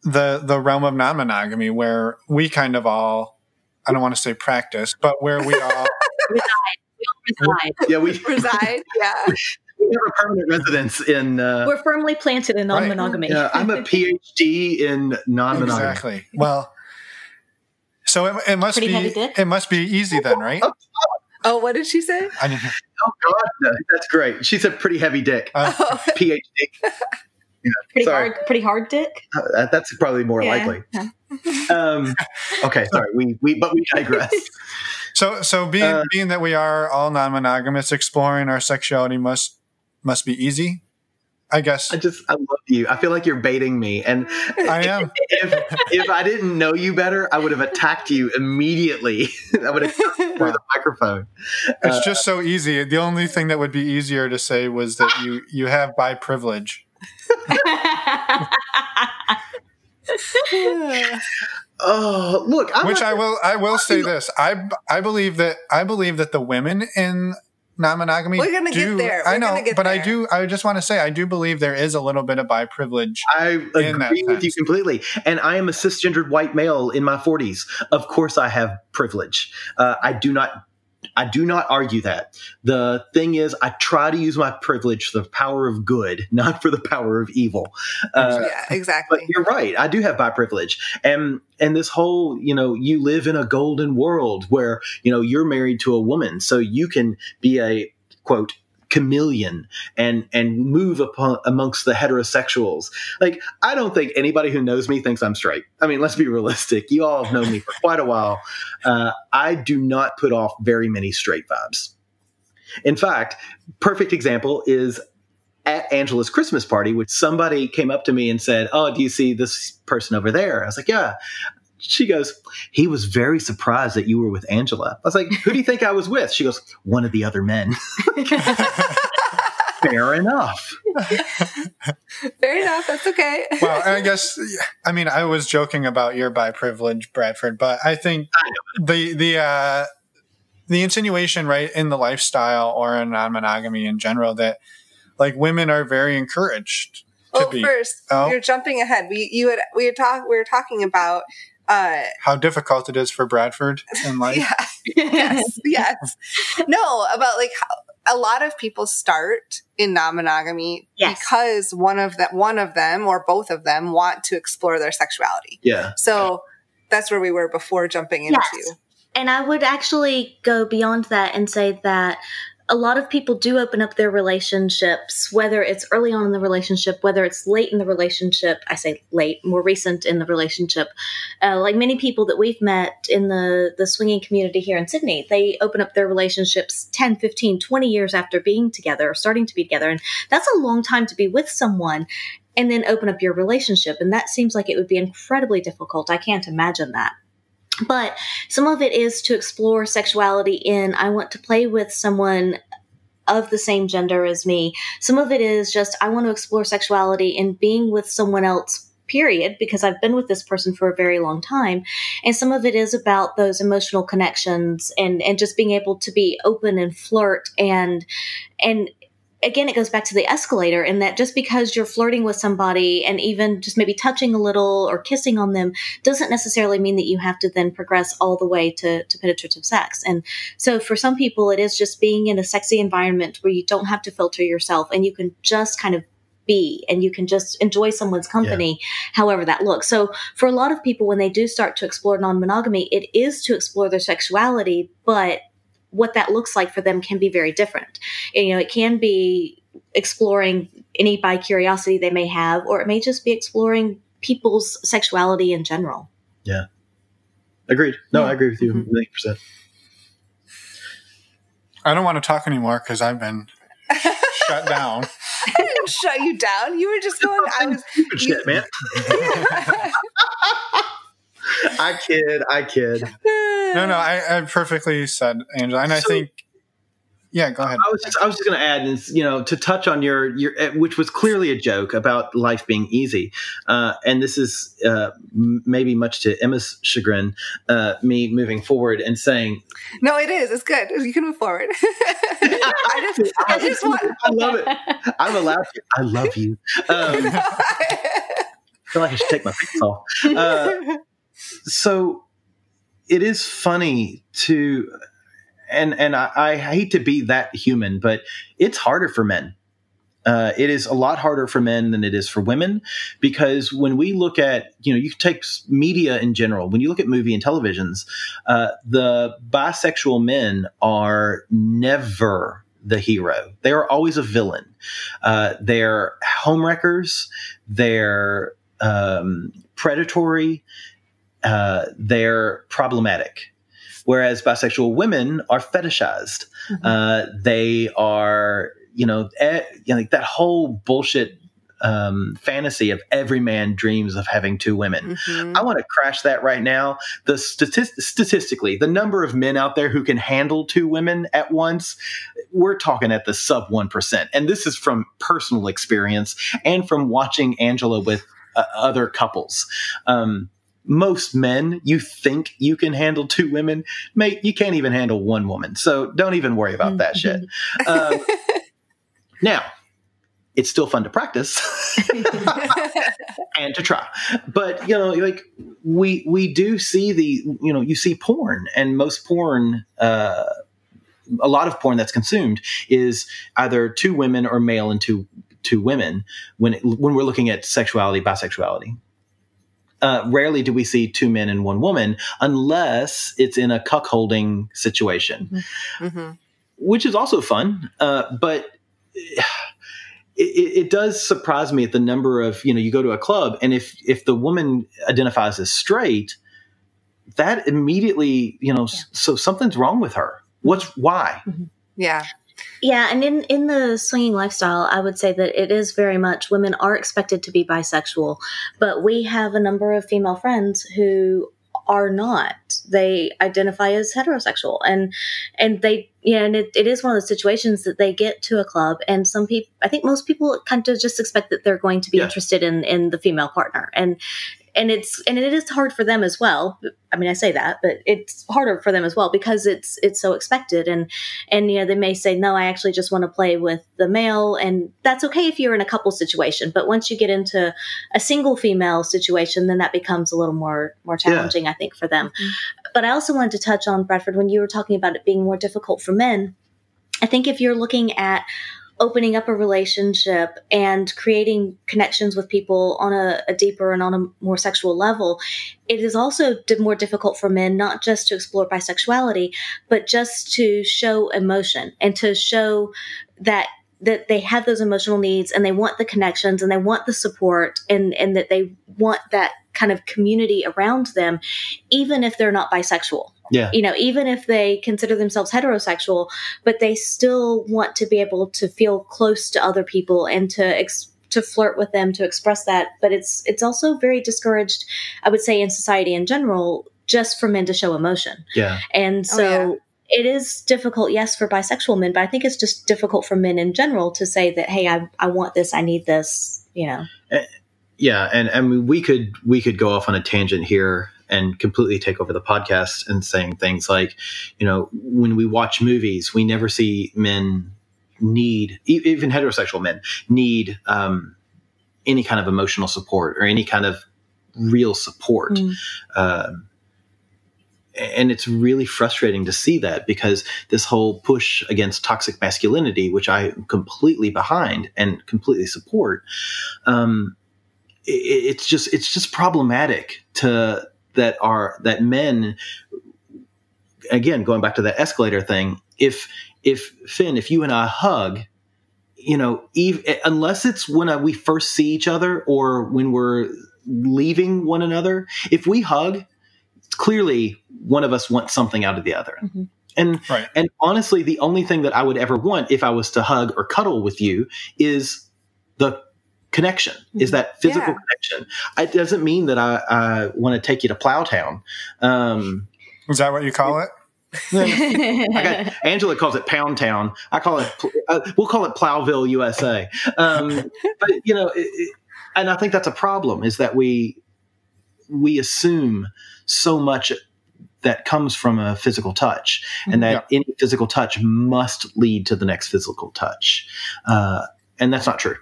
Speaker 3: the the realm of non-monogamy, where we kind of all, I don't want to say practice, but where we all
Speaker 4: Reside.
Speaker 1: Yeah, we, we
Speaker 2: reside. Yeah.
Speaker 1: We have a permanent residence in. Uh,
Speaker 4: We're firmly planted in non-monogamy.
Speaker 1: yeah, I'm a PhD in non-monogamy.
Speaker 3: exactly. Well, so it, it must
Speaker 4: Pretty
Speaker 3: be it must be easy then, right?
Speaker 2: Oh, what did she say?
Speaker 3: I mean,
Speaker 1: Oh God, no, that's great. She's a pretty heavy dick.
Speaker 3: uh,
Speaker 2: Oh,
Speaker 1: PhD.
Speaker 4: pretty
Speaker 1: Sorry.
Speaker 4: hard. Pretty hard dick.
Speaker 1: Uh, that's probably more
Speaker 4: Yeah.
Speaker 1: likely. Um, okay, sorry. We we but we digress.
Speaker 3: so so being
Speaker 1: Uh,
Speaker 3: being that we are all non-monogamous, exploring our sexuality must must be easy. I guess
Speaker 1: I just I love you. I feel like you're baiting me, and
Speaker 3: I am.
Speaker 1: if if I didn't know you better, I would have attacked you immediately. I would have through the microphone.
Speaker 3: It's
Speaker 1: Uh,
Speaker 3: just so easy. The only thing that would be easier to say was that you you have bi privilege.
Speaker 1: Oh, look, I'm
Speaker 3: Which I will I will say this. I I believe that I believe that the women in non-monogamy
Speaker 2: We're gonna get there.
Speaker 3: I
Speaker 2: We're
Speaker 3: know,
Speaker 2: gonna get
Speaker 3: but I do I just want to say I do believe there is a little bit of bi privilege.
Speaker 1: I
Speaker 3: in that
Speaker 1: agree with you completely. And I am a cisgendered white male in my 40s. Of course, I have privilege. Uh, I do not. I do not argue that. The thing is, I try to use my privilege for the power of good, not for the power of evil. Uh,
Speaker 2: yeah, exactly.
Speaker 1: but you're right. I do have bi privilege, and and this whole, you know, you live in a golden world where you know you're married to a woman, so you can be a quote chameleon and and move upon amongst the heterosexuals. Like I don't think anybody who knows me thinks I'm straight. I mean, let's be realistic. You all have known me for quite a while. Uh, I do not put off very many straight vibes. In fact, perfect example is at Angela's Christmas party, which somebody came up to me and said, "Oh, do you see this person over there?" I was like, "Yeah." She goes, "He was very surprised that you were with Angela." I was like, "Who do you think I was with?" She goes, "One of the other men." Fair enough.
Speaker 2: Fair enough. That's okay.
Speaker 3: well, and I guess I mean I was joking about your bi privilege, Bradford, but I think the the uh, the insinuation, right, in the lifestyle or in non monogamy in general, that like women are very encouraged to
Speaker 2: oh,
Speaker 3: be
Speaker 2: first,
Speaker 3: Oh.
Speaker 2: you're jumping ahead. We you had we had talk we were talking about uh
Speaker 3: how difficult it is for Bradford in life.
Speaker 2: yeah yes yes no about like how a lot of people start in non-monogamy
Speaker 4: Yes.
Speaker 2: because one of that one of them or both of them want to explore their sexuality.
Speaker 1: Yeah.
Speaker 2: So that's where we were before jumping into.
Speaker 4: Yes. And I would actually go beyond that and say that a lot of people do open up their relationships, whether it's early on in the relationship, whether it's late in the relationship. I say late, more recent in the relationship. Uh, like many people that we've met in the, the swinging community here in Sydney, they open up their relationships 10, 15, 20 years after being together or starting to be together. And that's a long time to be with someone. and then open up your relationship. And that seems like it would be incredibly difficult. I can't imagine that. But some of it is to explore sexuality in I want to play with someone of the same gender as me. Some of it is just I want to explore sexuality in being with someone else period because I've been with this person for a very long time. And some of it is about those emotional connections and, and just being able to be open and flirt and, and again, it goes back to the escalator and that just because you're flirting with somebody and even just maybe touching a little or kissing on them doesn't necessarily mean that you have to then progress all the way to, to penetrative sex. And so for some people, it is just being in a sexy environment where you don't have to filter yourself and you can just kind of be and you can just enjoy someone's company yeah. however that looks so for a lot of people when they do start to explore non-monogamy it is to explore their sexuality but what that looks like for them can be very different. You know, it can be exploring any bi curiosity they may have, or it may just be exploring people's sexuality in general.
Speaker 1: Yeah. Agreed. No, yeah. I agree with you mm-hmm. percent.
Speaker 3: I don't want to talk anymore because I've been shut down.
Speaker 2: I didn't shut you down. You were just going. I was
Speaker 1: shit, man. I kid. I kid.
Speaker 3: No, no. I, I perfectly said, Angela, and I think. Yeah, go ahead.
Speaker 1: I was just, I was just going to add, and you know, to touch on your your, eh, which was clearly a joke about life being easy, uh, and this is uh, maybe much to Emma's chagrin, uh, me moving forward and saying,
Speaker 2: "No, it is. It's good. You can move forward." I just, I
Speaker 1: just want. I love it. I'm allowed to. I love you. Um, I feel like I should take my pants off. Uh, so it is funny to and and I, I, hate to be that human, but it's harder for men. Uh, it is a lot harder for men than it is for women because when we look at you know you take media in general. When you look at movie and televisions uh, the bisexual men are never the hero. They are always a villain. Uh, they're homewreckers they're um, predatory uh, they're problematic. Whereas bisexual women are fetishized. Mm-hmm. Uh, they are, you know, eh, you know, like that whole bullshit um, fantasy of every man dreams of having two women. Mm-hmm. I want to crash that right now. The statist- statistically, the number of men out there who can handle two women at once, we're talking at the sub one percent. And this is from personal experience and from watching Angela with uh, other couples. Um, most men, you think you can handle two women, mate, you can't even handle one woman. So don't even worry about that shit. Mm-hmm. Um, now, it's still fun to practice and to try. But you know, like we we do see the you know you see porn, and most porn. Uh, a lot of porn that's consumed is either two women or male and two two women when it, when we're looking at sexuality bisexuality uh, rarely do we see two men and one woman unless it's in a cuckolding situation, mm-hmm. Mm-hmm. which is also fun. Uh, but it, it, does surprise me at the number of you know you go to a club and if if the woman identifies as straight, that immediately you know yeah. so something's wrong with her. What's why?
Speaker 2: Mm-hmm. Yeah.
Speaker 4: Yeah, and in in the swinging lifestyle, I would say that it is very much women are expected to be bisexual, but we have a number of female friends who are not. They identify as heterosexual, and and they yeah, and it, it is one of the situations that they get to a club, and some people, I think most people kind of just expect that they're going to be yeah. interested in in the female partner, and and it's and it is hard for them as well i mean i say that but it's harder for them as well because it's it's so expected and and you know they may say no i actually just want to play with the male and that's okay if you're in a couple situation but once you get into a single female situation then that becomes a little more more challenging yeah. i think for them mm-hmm. but i also wanted to touch on bradford when you were talking about it being more difficult for men i think if you're looking at opening up a relationship and creating connections with people on a, a, deeper and on a more sexual level, it is also more difficult for men not just to explore bisexuality, but just to show emotion and to show that that they have those emotional needs and they want the connections and they want the support and and that they want that kind of community around them even if they're not bisexual
Speaker 1: yeah.
Speaker 4: You know, even if they consider themselves heterosexual, but they still want to be able to feel close to other people and to ex- to flirt with them to express that but it's it's also very discouraged i would say in society in general just for men to show emotion
Speaker 1: Yeah.
Speaker 4: and
Speaker 2: Oh,
Speaker 4: so
Speaker 2: yeah.
Speaker 4: it is difficult yes for bisexual men but i think it's just difficult for men in general to say that hey i, I want this i need this you know eh,
Speaker 1: Yeah, and I mean we could we could go off on a tangent here and completely take over the podcast and saying things like, you know, when we watch movies, we never see men need even heterosexual men need um, any kind of emotional support or any kind of real support.
Speaker 4: Mm.
Speaker 1: Um, and it's really frustrating to see that because this whole push against toxic masculinity, which I am completely behind and completely support, um, it, it's just it's just problematic to that are that men again going back to that escalator thing if if finn if you and i hug you know ev- unless it's when uh, we first see each other or when we're leaving one another if we hug clearly one of us wants something out of the other
Speaker 4: Mhm.
Speaker 1: and
Speaker 3: Right.
Speaker 1: and honestly the only thing that i would ever want if i was to hug or cuddle with you is the connection is that physical
Speaker 2: Yeah.
Speaker 1: connection it doesn't mean that i, I want to take you to plowtown um,
Speaker 3: Is that what you call it?
Speaker 1: I got, Angela calls it Pound Town. I call it. Uh, we'll call it Plowville, USA. Um, but you know, it, it, and I think that's a problem. Is that we we assume so much that comes from a physical touch, and that any physical touch must lead to the next physical touch, uh, and that's not true.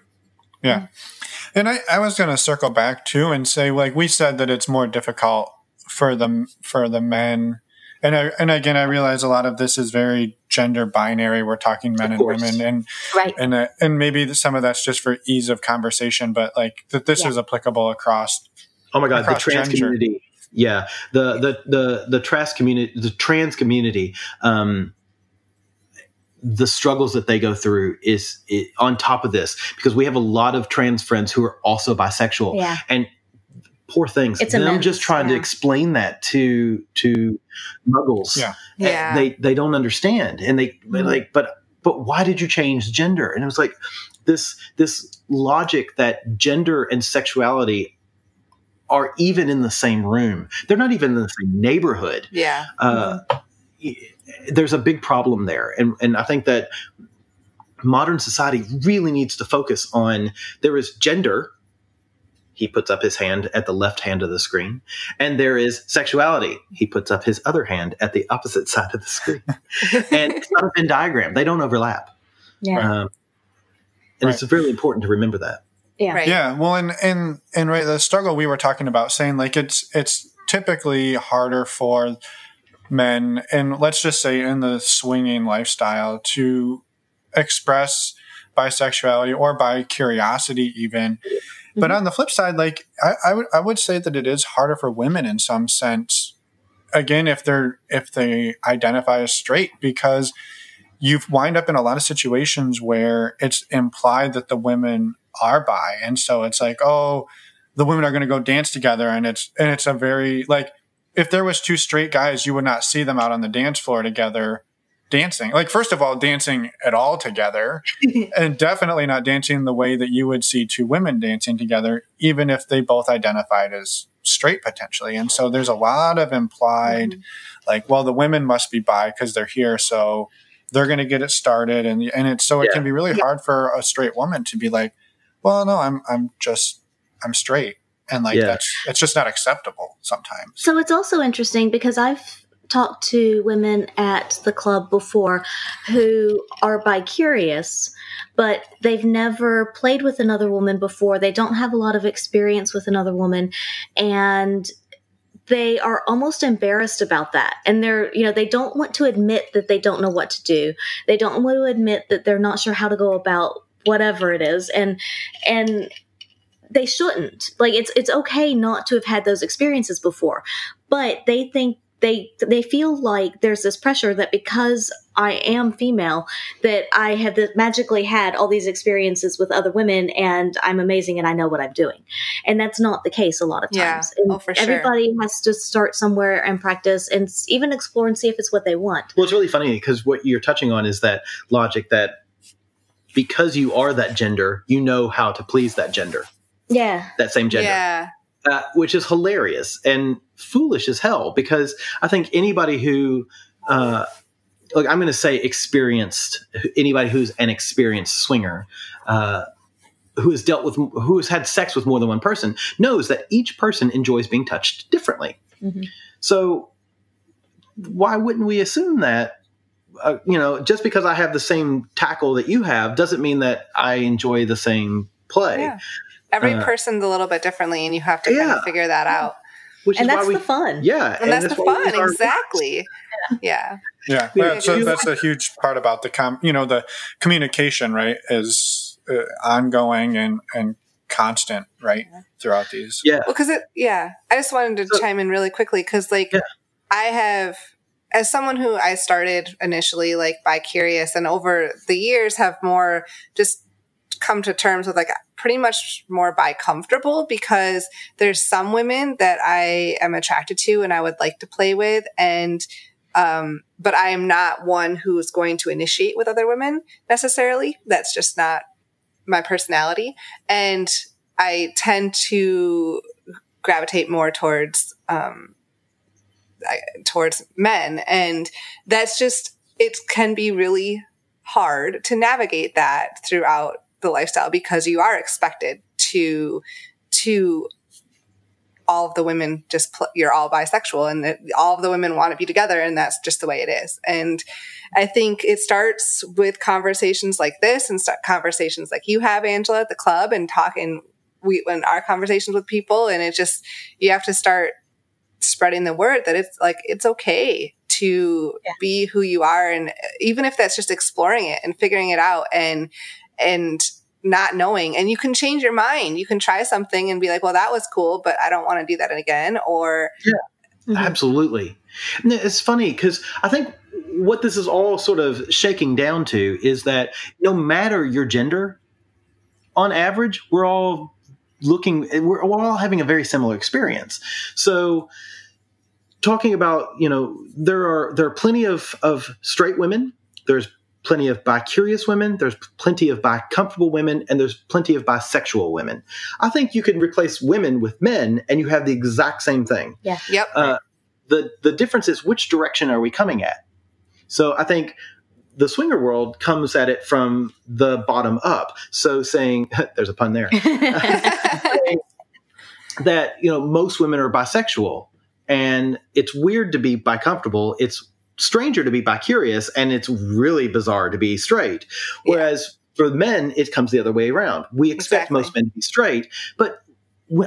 Speaker 3: And I, I was going to circle back too and say, like we said, that it's more difficult for the for the men. And I, and again, I realize a lot of this is very gender binary. We're talking men and women, and
Speaker 4: right
Speaker 3: and uh, and maybe some of that's just for ease of conversation. But like that, this
Speaker 4: Yeah.
Speaker 3: is applicable across.
Speaker 1: Oh my God, the trans
Speaker 3: gender.
Speaker 1: community. Yeah, the the the the trans community, the trans community. Um, the struggles that they go through is, i on top of this because we have a lot of trans friends who are also bisexual.
Speaker 4: Yeah.
Speaker 1: And poor things.
Speaker 4: It's
Speaker 1: them
Speaker 4: immense,
Speaker 1: just trying to explain that to to muggles
Speaker 3: Yeah.
Speaker 2: Yeah.
Speaker 1: they they don't understand. And they they're
Speaker 4: Mhm.
Speaker 1: like but but why did you change gender? And it was like this this logic that gender and sexuality are even in the same room. They're not even in the same neighborhood.
Speaker 2: Yeah.
Speaker 1: uh, y- there's a big problem there. And and i think that modern society really needs to focus on there is gender he puts up his hand at the left hand of the screen and there is sexuality he puts up his other hand at the opposite side of the screen. And it's not a venn diagram they don't overlap.
Speaker 4: Yeah.
Speaker 1: Um, and it's really important to remember that.
Speaker 4: Yeah.
Speaker 2: Right.
Speaker 3: Yeah, well, and and and right, the struggle we were talking about, saying like it's it's typically harder for men, and let's just say in the swinging lifestyle, to express bisexuality or bi curiosity even. But mm-hmm. on the flip side, like I, I would I would say that it is harder for women in some sense. Again, if they're if they identify as straight, because you've wind up in a lot of situations where it's implied that the women are bi, and so it's like, oh, the women are going to go dance together, and it's and it's a very like if there was two straight guys, you would not see them out on the dance floor together dancing. Like first of all, dancing at all together, and definitely not dancing the way that you would see two women dancing together, even if they both identified as straight potentially. And so there's a lot of implied, mm-hmm. like, well, the women must be bi because they're here, so they're going to get it started, and and it's so it can be really hard for a straight woman to be like, well, no, I'm I'm just I'm straight, and like
Speaker 1: Yeah.
Speaker 3: that's it's just not acceptable sometimes.
Speaker 4: So it's also interesting because I've talked to women at the club before who are bi curious, but they've never played with another woman before. They don't have a lot of experience with another woman. And they are almost embarrassed about that. And they're, you know, they don't want to admit that they don't know what to do. They don't want to admit that they're not sure how to go about whatever it is. And, and, they shouldn't like it's it's okay not to have had those experiences before but they think they they feel like there's this pressure that because I am female that I have the, magically had all these experiences with other women and I'm amazing and I know what I'm doing. And that's not the case a lot of times. And
Speaker 2: Oh, for sure.
Speaker 4: everybody has to start somewhere and practice and even explore and see if it's what they want.
Speaker 1: Well, it's really funny because what you're touching on is that logic that because you are that gender, you know how to please that gender,
Speaker 4: Yeah.
Speaker 1: that same gender,
Speaker 2: Yeah.
Speaker 1: uh, which is hilarious and foolish as hell. Because I think anybody who, uh, like, I'm going to say experienced, anybody who's an experienced swinger, uh, who has dealt with, who has had sex with more than one person, knows that each person enjoys being touched differently.
Speaker 4: Mhm.
Speaker 1: So why wouldn't we assume that? Uh, you know, just because I have the same tackle that you have doesn't mean that I enjoy the same play.
Speaker 2: Yeah. Every
Speaker 1: Uh,
Speaker 2: person's a little bit differently, and you have to kind of figure that out.
Speaker 1: Which
Speaker 4: And
Speaker 1: is
Speaker 4: that's
Speaker 1: why we,
Speaker 4: the fun.
Speaker 1: yeah,
Speaker 2: And, that's the fun, exactly. Yeah.
Speaker 3: Yeah,
Speaker 1: Yeah,
Speaker 3: that's, a, that's a huge part about the com. You know, the communication, right, is uh, ongoing and and constant, right, throughout these.
Speaker 1: Yeah,
Speaker 2: Well, because it, yeah, I just wanted to
Speaker 1: So-
Speaker 2: chime in really quickly because, like,
Speaker 1: Yeah.
Speaker 2: I have, as someone who I started initially like bi curious, and over the years have more just come to terms with like pretty much more bi comfortable because there's some women that I am attracted to and I would like to play with, and um, but I am not one who is going to initiate with other women necessarily. That's just not my personality, and I tend to gravitate more towards um, I, towards men, and that's just it can be really hard to navigate that throughout the lifestyle because you are expected to to all of the women just pl- you're all bisexual and that all of the women want to be together and that's just the way it is and i think it starts with conversations like this and start conversations like you have angela at the club and talking we when our conversations with people and it just you have to start spreading the word that it's like it's okay to
Speaker 4: Yeah.
Speaker 2: be who you are and even if that's just exploring it and figuring it out and and not knowing and you can change your mind you can try something and be like well that was cool but i don't want to do that again or
Speaker 4: Mhm.
Speaker 1: Absolutely. And It's funny because I think what this is all sort of shaking down to is that no matter your gender, on average, we're all looking, we're, we're all having a very similar experience. So, talking about, you know, there are there are plenty of of straight women. There's plenty of bi-curious women. There's plenty of bi-comfortable women, and there's plenty of bisexual women. I think you can replace women with men, and you have the exact same thing Yeah.
Speaker 2: yep
Speaker 1: uh, the the difference is which direction are we coming at so i think the swinger world comes at it from the bottom up so saying there's a pun there that you know most women are bisexual and it's weird to be bi comfortable it's stranger to be bi curious and it's really bizarre to be straight whereas for men it comes the other way around we expect
Speaker 2: Exactly.
Speaker 1: most men to be straight but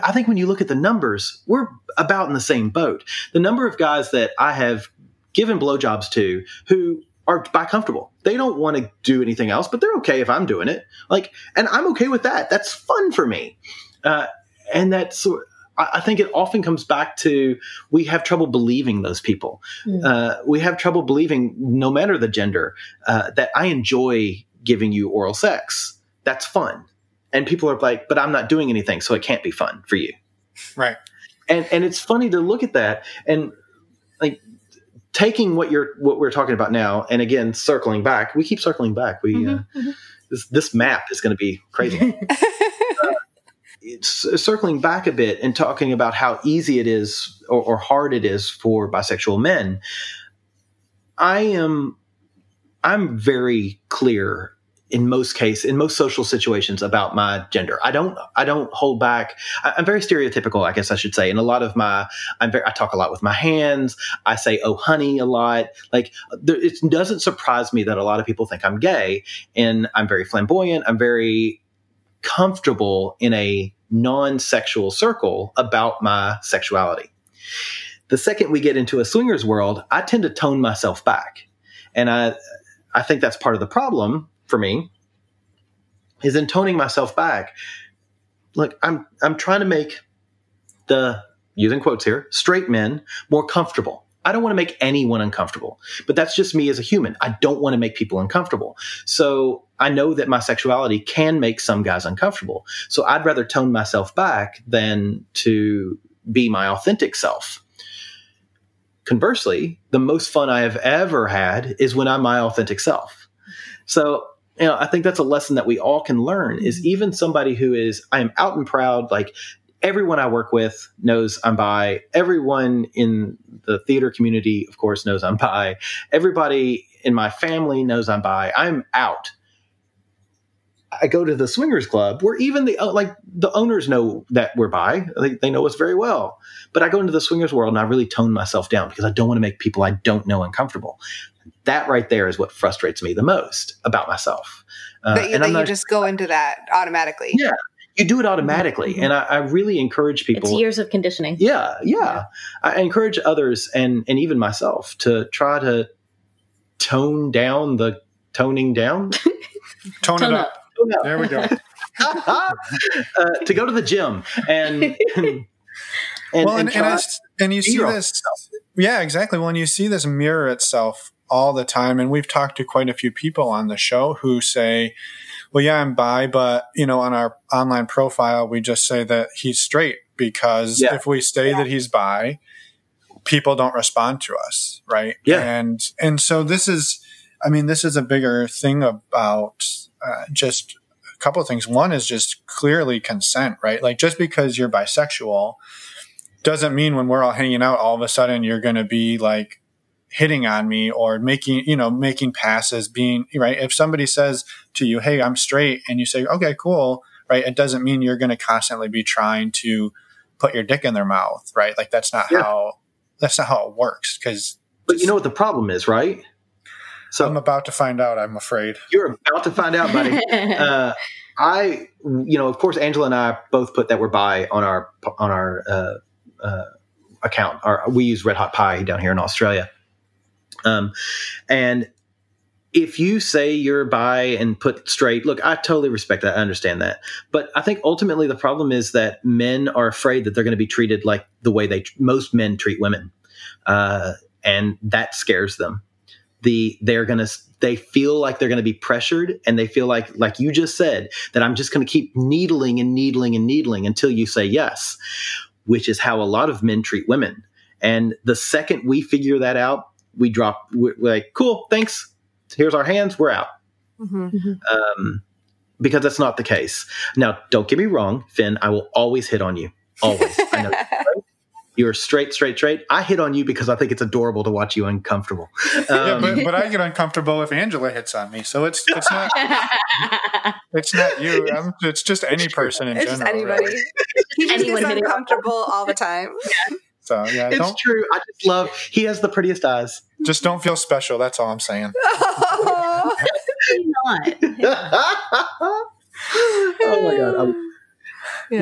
Speaker 1: I think when you look at the numbers, we're about in the same boat. The number of guys that I have given blowjobs to who are bi comfortable, they don't want to do anything else, but they're okay if I'm doing it. Like, and I'm okay with that. That's fun for me. Uh, and that's, I I think it often comes back to we have trouble believing those people.
Speaker 4: Mm.
Speaker 1: Uh, we have trouble believing, no matter the gender, uh, that I enjoy giving you oral sex. That's fun. And people are like, but I'm not doing anything, so it can't be fun for you
Speaker 3: Right.
Speaker 1: and and it's funny to look at that and like taking what you're what we're talking about now and again circling back we keep circling back we uh,
Speaker 4: Mhm, mhm.
Speaker 1: this this map is going to be crazy it's uh, Uh, circling back a bit and talking about how easy it is or, or hard it is for bisexual men i am i'm very clear in most case in most social situations about my gender. I don't i don't hold back. I, i'm very stereotypical i guess i should say. In a lot of my i'm very i talk a lot with my hands. I say oh honey a lot. Like there, it doesn't surprise me that a lot of people think i'm gay. And i'm very flamboyant. I'm very comfortable in a non-sexual circle about my sexuality. The second we get into a swingers world i tend to tone myself back. And i i think that's part of the problem for me is in toning myself back. Look i'm i'm trying to make the using quotes here straight men more comfortable. I don't want to make anyone uncomfortable but that's just me as a human. I don't want to make people uncomfortable. So i know that my sexuality can make some guys uncomfortable so i'd rather tone myself back than to be my authentic self conversely the most fun i have ever had is when i'm my authentic self so you know, I think that's a lesson that we all can learn is
Speaker 2: Mm-hmm.
Speaker 1: even somebody who is, I am out and proud, like everyone I work with knows I'm bi. Everyone in the theater community, of course, knows I'm bi. Everybody in my family knows I'm bi. I'm out. I go to the swingers club where even the uh, like the owners know that we're bi. They, they know us very well. But I go into the swingers world and I really tone myself down because I don't want to make people I don't know uncomfortable. That right there is what frustrates me the most about myself. Uh,
Speaker 2: that you,
Speaker 1: and
Speaker 2: that
Speaker 1: I'm
Speaker 2: you just go into that automatically.
Speaker 1: Yeah. you do it automatically,
Speaker 2: Mhm.
Speaker 1: and I, I really encourage people.
Speaker 4: It's years of conditioning.
Speaker 1: Yeah, yeah. I encourage others and and even myself to try to tone down the toning down.
Speaker 3: Tone,
Speaker 4: Tone
Speaker 3: it
Speaker 4: up.
Speaker 3: up.
Speaker 1: Tone up.
Speaker 3: There we go.
Speaker 1: uh, to go to the gym and and, and,
Speaker 3: well, and, and, I and you see this. Yeah, exactly. Well, and you see this mirror itself all the time. And we've talked to quite a few people on the show who say, well, yeah, I'm bi, but, you know, on our online profile, we just say that he's straight because
Speaker 1: Yeah.
Speaker 3: if we say that he's bi, people don't respond to us. Right.
Speaker 1: Yeah.
Speaker 3: And, and so this is, I mean, this is a bigger thing about uh, just a couple of things. One is just clearly consent, right? Like just because you're bisexual doesn't mean when we're all hanging out, all of a sudden you're going to be like hitting on me or making, you know, making passes, being right. If somebody says to you, Hey, I'm straight, and you say, okay, cool. Right. It doesn't mean you're going to constantly be trying to put your dick in their mouth. Right. Like that's not
Speaker 1: Yeah.
Speaker 3: how, that's not how it works. Cause
Speaker 1: but you know what the problem is, right? So
Speaker 3: I'm about to find out, I'm afraid.
Speaker 1: you're about to find out, buddy. uh, I, you know, of course, Angela and I both put that we're bi on our on our uh, uh, account. Our, we use Red Hot Pie down here in Australia, um, and if you say you're bi and put straight, look, I totally respect that. I understand that, but I think ultimately the problem is that men are afraid that they're going to be treated like the way they most men treat women, uh, and that scares them the they're going to they feel like they're going to be pressured and they feel like like you just said that I'm just going to keep needling and needling and needling until you say yes which is how a lot of men treat women. And the second we figure that out we drop we're like cool thanks. Here's our hands. We're out.
Speaker 2: Mhm.
Speaker 1: um, because that's not the case. Now don't get me wrong Finn I will always hit on you. Always. I know you're straight straight straight I hit on you because I think it's adorable to watch you uncomfortable
Speaker 3: yeah,
Speaker 1: Um,
Speaker 3: but, but I get uncomfortable if Angela hits on me. So it's, it's not, it's not you. I'm, it's just any person in
Speaker 2: it's just
Speaker 3: general.
Speaker 2: anybody.
Speaker 3: really.
Speaker 2: He just
Speaker 4: Anyone
Speaker 2: gets uncomfortable all the time.
Speaker 3: So yeah,
Speaker 1: It's
Speaker 3: don't,
Speaker 1: true. I just love. He has the prettiest eyes.
Speaker 3: just don't feel special. That's all I'm saying.
Speaker 2: oh
Speaker 4: not.
Speaker 1: oh my god! I'm-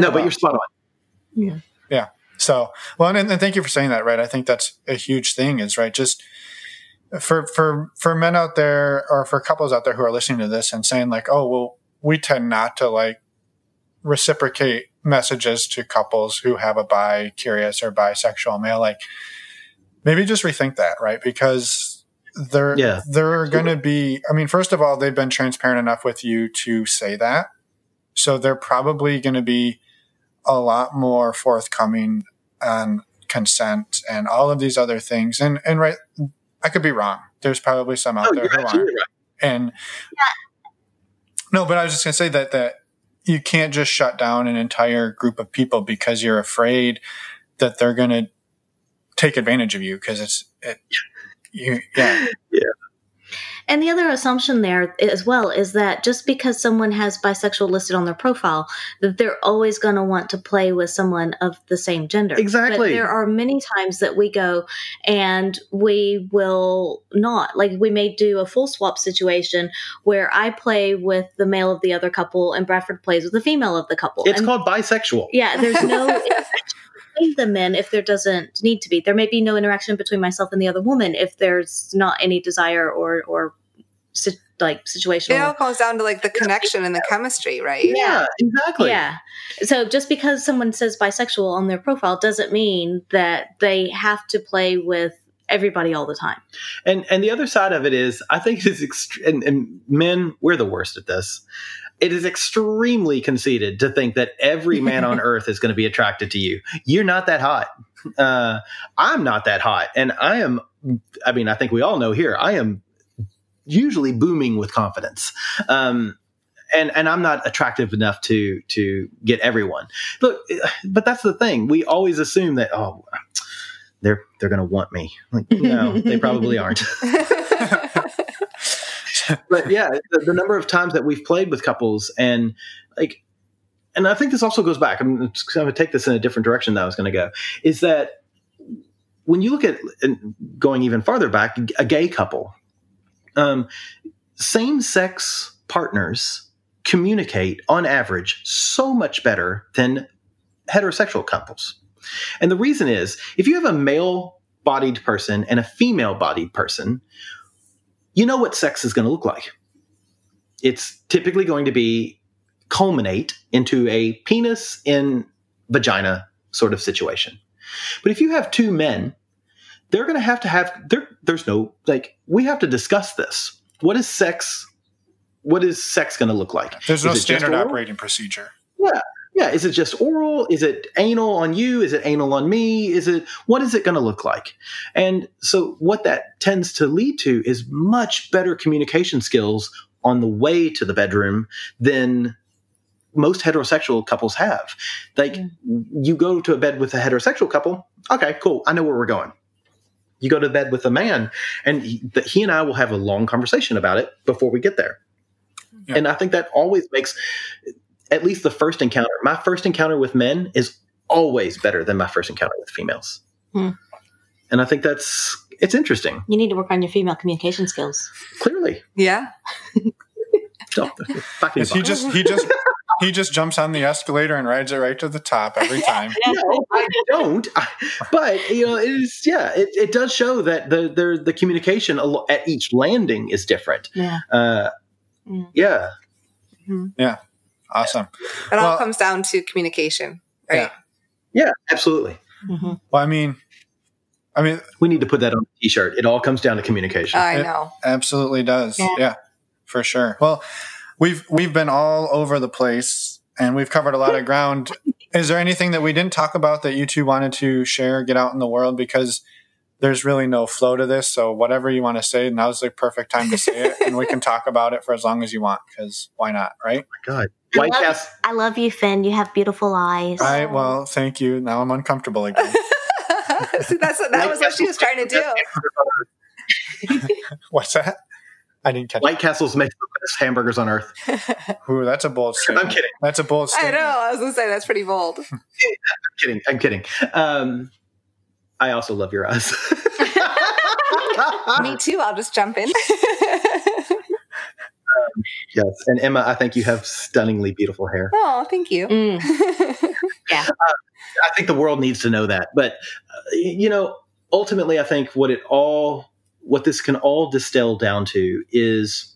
Speaker 1: No, but you're spot on.
Speaker 3: So, well, and, and thank you for saying that, right? I think that's a huge thing is right. Just for, for, for men out there or for couples out there who are listening to this and saying like, oh, well, we tend not to like reciprocate messages to couples who have a bi curious or bisexual male. Like maybe just rethink that, right? Because they're,
Speaker 1: Yeah.
Speaker 3: they're going to be, I mean, first of all, they've been transparent enough with you to say that. So they're probably going to be a lot more forthcoming on consent and all of these other things. And and right, I could be wrong. There's probably some out
Speaker 1: Oh,
Speaker 3: there who aren't.
Speaker 1: right.
Speaker 3: And no, but I was just gonna say that that you can't just shut down an entire group of people because you're afraid that they're gonna take advantage of you because it's it. You, yeah yeah,
Speaker 4: And the other assumption there as well is that just because someone has bisexual listed on their profile, that they're always going to want to play with someone of the same gender.
Speaker 1: Exactly.
Speaker 4: But there are many times that we go and we will not. Like we may do a full swap situation where I play with the male of the other couple and Bradford plays with the female of the couple.
Speaker 1: It's
Speaker 4: And-
Speaker 1: called bisexual.
Speaker 4: yeah, there's no between the men if there doesn't need to be. There may be no interaction between myself and the other woman if there's not any desire or or si- like situation.
Speaker 2: It
Speaker 4: situational.
Speaker 2: all comes down to like the connection and the chemistry, right?
Speaker 1: Yeah, exactly.
Speaker 4: Yeah. So just because someone says bisexual on their profile doesn't mean that they have to play with everybody all the time.
Speaker 1: And and the other side of it is, I think it's ext- and, and men we're the worst at this. It is extremely conceited to think that every man on earth is going to be attracted to you. You're not that hot. Uh, I'm not that hot, and I am. I mean, I think we all know here. I am usually booming with confidence. Um, and and I'm not attractive enough to to get everyone. Look, but that's the thing. We always assume that oh, they're they're going to want me. Like no, they probably aren't. but yeah, the, the, number of times that we've played with couples and like, and I think this also goes back. I'm, I'm going to take this in a different direction that I was going to go. Is that when you look at going even farther back, a gay couple, um, same sex partners communicate on average so much better than heterosexual couples. And the reason is if you have a male bodied person and a female bodied person, you know what sex is going to look like. It's typically going to be culminate into a penis in vagina sort of situation. But if you have two men, they're going to have to have there there's no like we have to discuss this. What is sex what is sex going to look like?
Speaker 3: There's no standard operating procedure.
Speaker 1: Yeah. Yeah. Is it just oral? Is it anal on you? Is it anal on me? Is it, what is it going to look like? And so what that tends to lead to is much better communication skills on the way to the bedroom than most heterosexual couples have. Like you go to a bed with a heterosexual couple. Okay, cool. I know where we're going. You go to bed with a man and he, he and I will have a long conversation about it before we get there. Yeah. And I think that always makes at least the first encounter. My first encounter with men is always better than my first encounter with females. Hmm. And I think that's it's interesting.
Speaker 4: You need to work on your female communication skills.
Speaker 1: Clearly.
Speaker 2: Yeah.
Speaker 3: yes, he just he just he just jumps on the escalator and rides it right to the top every time.
Speaker 1: no, I don't. but you know, it is yeah. It, it does show that the the the communication at each landing is different.
Speaker 4: Yeah. Uh,
Speaker 1: Mm. Yeah.
Speaker 3: Mm-hmm. Yeah. Awesome.
Speaker 2: It well, all comes down to communication, right?
Speaker 1: Yeah, yeah absolutely.
Speaker 3: Mm-hmm. Well, I mean, I mean,
Speaker 1: we need to put that on a t-shirt. It all comes down to communication.
Speaker 2: I know.
Speaker 3: It absolutely does. Yeah. yeah, for sure. Well, we've we've been all over the place and we've covered a lot of ground. Is there anything that we didn't talk about that you two wanted to share, get out in the world? Because there's really no flow to this. So whatever you want to say, now's the perfect time to say it, and we can talk about it for as long as you want. Because why not, right?
Speaker 1: Oh my God,
Speaker 4: White I love, I love you, Finn. You have beautiful eyes.
Speaker 3: All right. Well, thank you. Now I'm uncomfortable again.
Speaker 2: See, that's that White was what she was trying to
Speaker 3: do. What's that? I didn't catch.
Speaker 1: White Castles makes the best hamburgers on earth.
Speaker 3: Ooh, that's a bold statement.
Speaker 1: I'm kidding.
Speaker 3: That's a bold statement.
Speaker 2: I know. I was going to say that's pretty bold.
Speaker 1: I'm kidding. I'm kidding. Um, I also love your eyes.
Speaker 2: Me too. I'll just jump in. um,
Speaker 1: yes, and Emma, I think you have stunningly beautiful hair.
Speaker 2: Oh, thank you. Mm.
Speaker 4: yeah, uh,
Speaker 1: I think the world needs to know that. But uh, you know, ultimately, I think what it all, what this can all distill down to is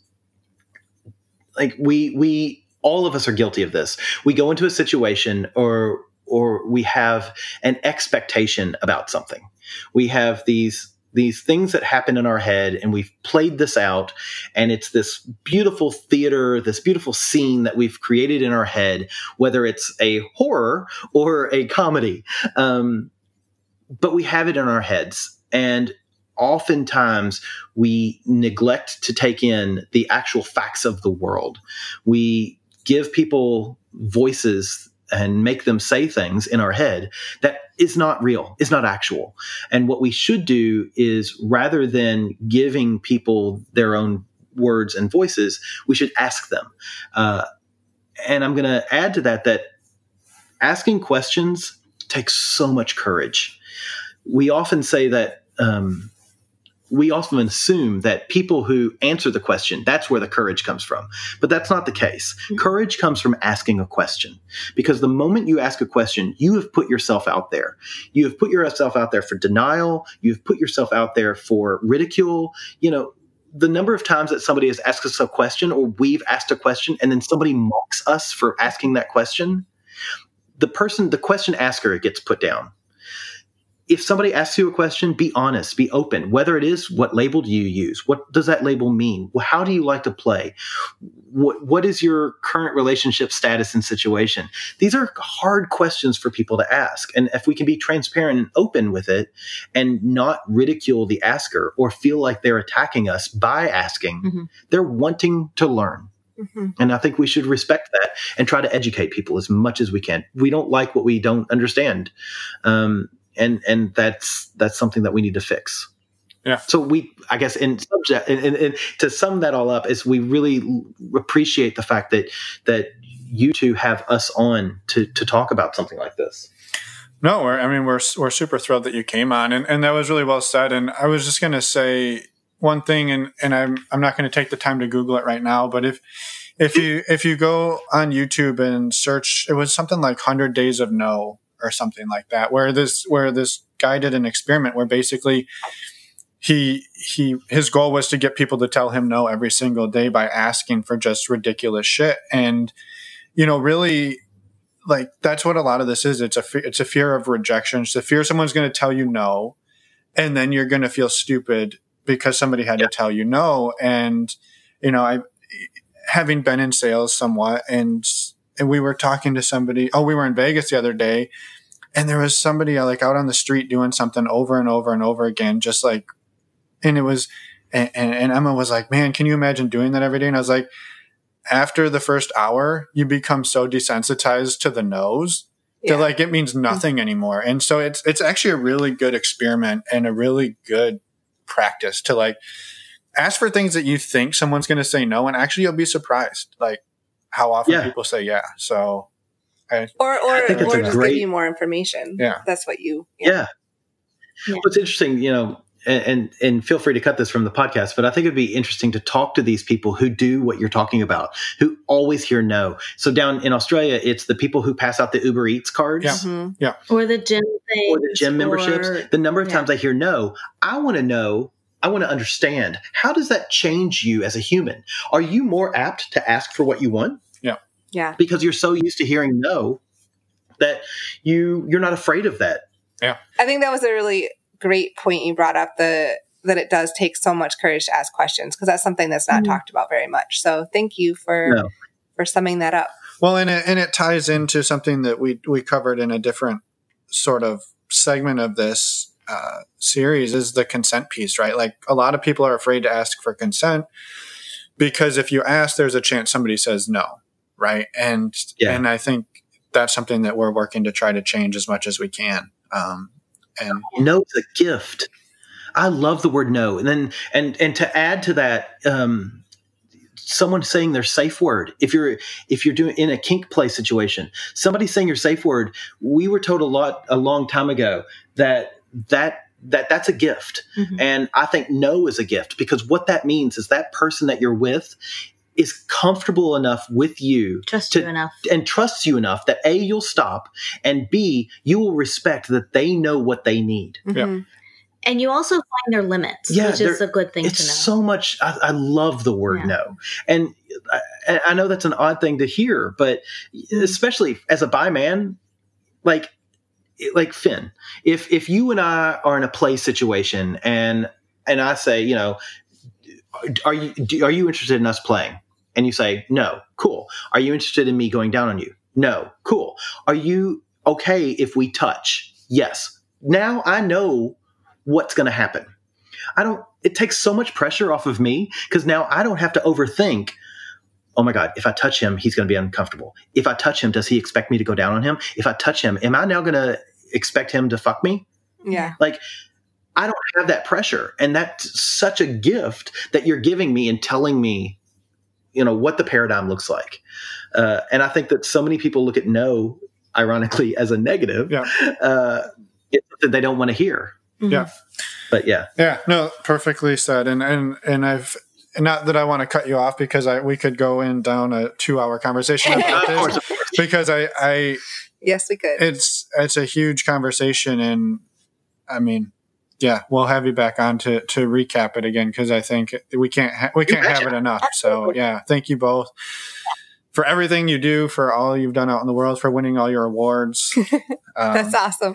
Speaker 1: like we we all of us are guilty of this. We go into a situation or or we have an expectation about something. We have these these things that happen in our head and we've played this out and it's this beautiful theater this beautiful scene that we've created in our head whether it's a horror or a comedy um, but we have it in our heads and oftentimes we neglect to take in the actual facts of the world we give people voices and make them say things in our head that is not real, is not actual. And what we should do is rather than giving people their own words and voices, we should ask them. Uh, and I'm going to add to that that asking questions takes so much courage. We often say that um, we often assume that people who answer the question, that's where the courage comes from. But that's not the case. Mm-hmm. Courage comes from asking a question. Because the moment you ask a question, you have put yourself out there. You have put yourself out there for denial. You've put yourself out there for ridicule. You know, the number of times that somebody has asked us a question or we've asked a question and then somebody mocks us for asking that question, the person, the question asker gets put down if somebody asks you a question, be honest, be open. Whether it is what label do you use? What does that label mean? How do you like to play? What, what is your current relationship status and situation? These are hard questions for people to ask. And if we can be transparent and open with it and not ridicule the asker or feel like they're attacking us by asking, mm-hmm. they're wanting to learn. Mm-hmm. And I think we should respect that and try to educate people as much as we can. We don't like what we don't understand. Um, and and that's that's something that we need to fix.
Speaker 3: Yeah.
Speaker 1: So we, I guess, in subject, and, and, to sum that all up, is we really appreciate the fact that that you two have us on to to talk about something like this.
Speaker 3: No, we're, I mean, we're we're super thrilled that you came on, and, and that was really well said. And I was just going to say one thing, and and I'm I'm not going to take the time to Google it right now, but if if you if you go on YouTube and search, it was something like Hundred Days of No or something like that, where this where this guy did an experiment where basically he he his goal was to get people to tell him no every single day by asking for just ridiculous shit. And you know really like that's what a lot of this is. It's a it's a fear of rejection. It's a fear someone's going to tell you no and then you're going to feel stupid because somebody had yeah. to tell you no. And you know i having been in sales somewhat and and we were talking to somebody. Oh, we were in Vegas the other day, and there was somebody uh, like out on the street doing something over and over and over again, just like, and it was, and, and Emma was like, "Man, can you imagine doing that every day?" And I was like, after the first hour, you become so desensitized to the nose yeah. that like it means nothing anymore. And so it's it's actually a really good experiment and a really good practice to like ask for things that you think someone's going to say no, and actually you'll be surprised. Like how often yeah. people say yeah. So,
Speaker 2: I, or or, I or just great, give you more information.
Speaker 3: Yeah,
Speaker 2: that's what you.
Speaker 1: Yeah. yeah. What's interesting, you know, and, and, and feel free to cut this from the podcast, but I think it'd be interesting to talk to these people who do what you're talking about, who always hear no. So down in Australia, it's the people who pass out the Uber Eats cards,
Speaker 3: yeah, mm-hmm. yeah.
Speaker 4: or the gym
Speaker 1: or the gym memberships. The number of times I hear no, I want to know I want to understand how does that change you as a human? Are you more apt to ask for what you want?
Speaker 3: Yeah.
Speaker 2: Yeah.
Speaker 1: Because you're so used to hearing no that you you're not afraid of that.
Speaker 3: Yeah.
Speaker 2: I think that was a really great point you brought up the that it does take so much courage to ask questions because that's something that's not mm-hmm. talked about very much. So thank you for no. for summing that up.
Speaker 3: Well, and it, and it ties into something that we we covered in a different sort of segment of this uh, series is the consent piece, right? Like a lot of people are afraid to ask for consent because if you ask, there's a chance somebody says no, right? And yeah. and I think that's something that we're working to try to change as much as we can. Um, and
Speaker 1: no is a gift. I love the word no, and then and and to add to that. Um, someone saying their safe word if you're if you're doing in a kink play situation somebody saying your safe word we were told a lot a long time ago that that that that's a gift mm-hmm. and i think no is a gift because what that means is that person that you're with is comfortable enough with you
Speaker 4: trust to, you enough
Speaker 1: and trusts you enough that a you'll stop and b you will respect that they know what they need
Speaker 3: mm-hmm. yeah.
Speaker 4: and you also find their limits yeah, which is a good thing
Speaker 1: it's
Speaker 4: to know
Speaker 1: so much i, I love the word yeah. no and I, I know that's an odd thing to hear but mm-hmm. especially as a bi man like like Finn, if if you and I are in a play situation and and I say, you know, are you do, are you interested in us playing? And you say, no, cool. Are you interested in me going down on you? No, cool. Are you okay if we touch? Yes. Now I know what's going to happen. I don't. It takes so much pressure off of me because now I don't have to overthink oh my God, if I touch him, he's going to be uncomfortable. If I touch him, does he expect me to go down on him? If I touch him, am I now going to expect him to fuck me.
Speaker 2: Yeah.
Speaker 1: Like I don't have that pressure. And that's such a gift that you're giving me and telling me, you know, what the paradigm looks like. Uh, and I think that so many people look at no, ironically, as a negative.
Speaker 3: Yeah.
Speaker 1: Uh, that they don't want to hear.
Speaker 3: Mm-hmm. Yeah.
Speaker 1: But yeah.
Speaker 3: Yeah. No, perfectly said. And, and, and I've, not that I want to cut you off because I, we could go in down a two hour conversation about this because I, I,
Speaker 2: Yes, we could.
Speaker 3: It's it's a huge conversation, and I mean, yeah, we'll have you back on to to recap it again because I think we can't ha- we can't have it enough. So yeah, thank you both for everything you do, for all you've done out in the world, for winning all your awards.
Speaker 2: Um, That's awesome.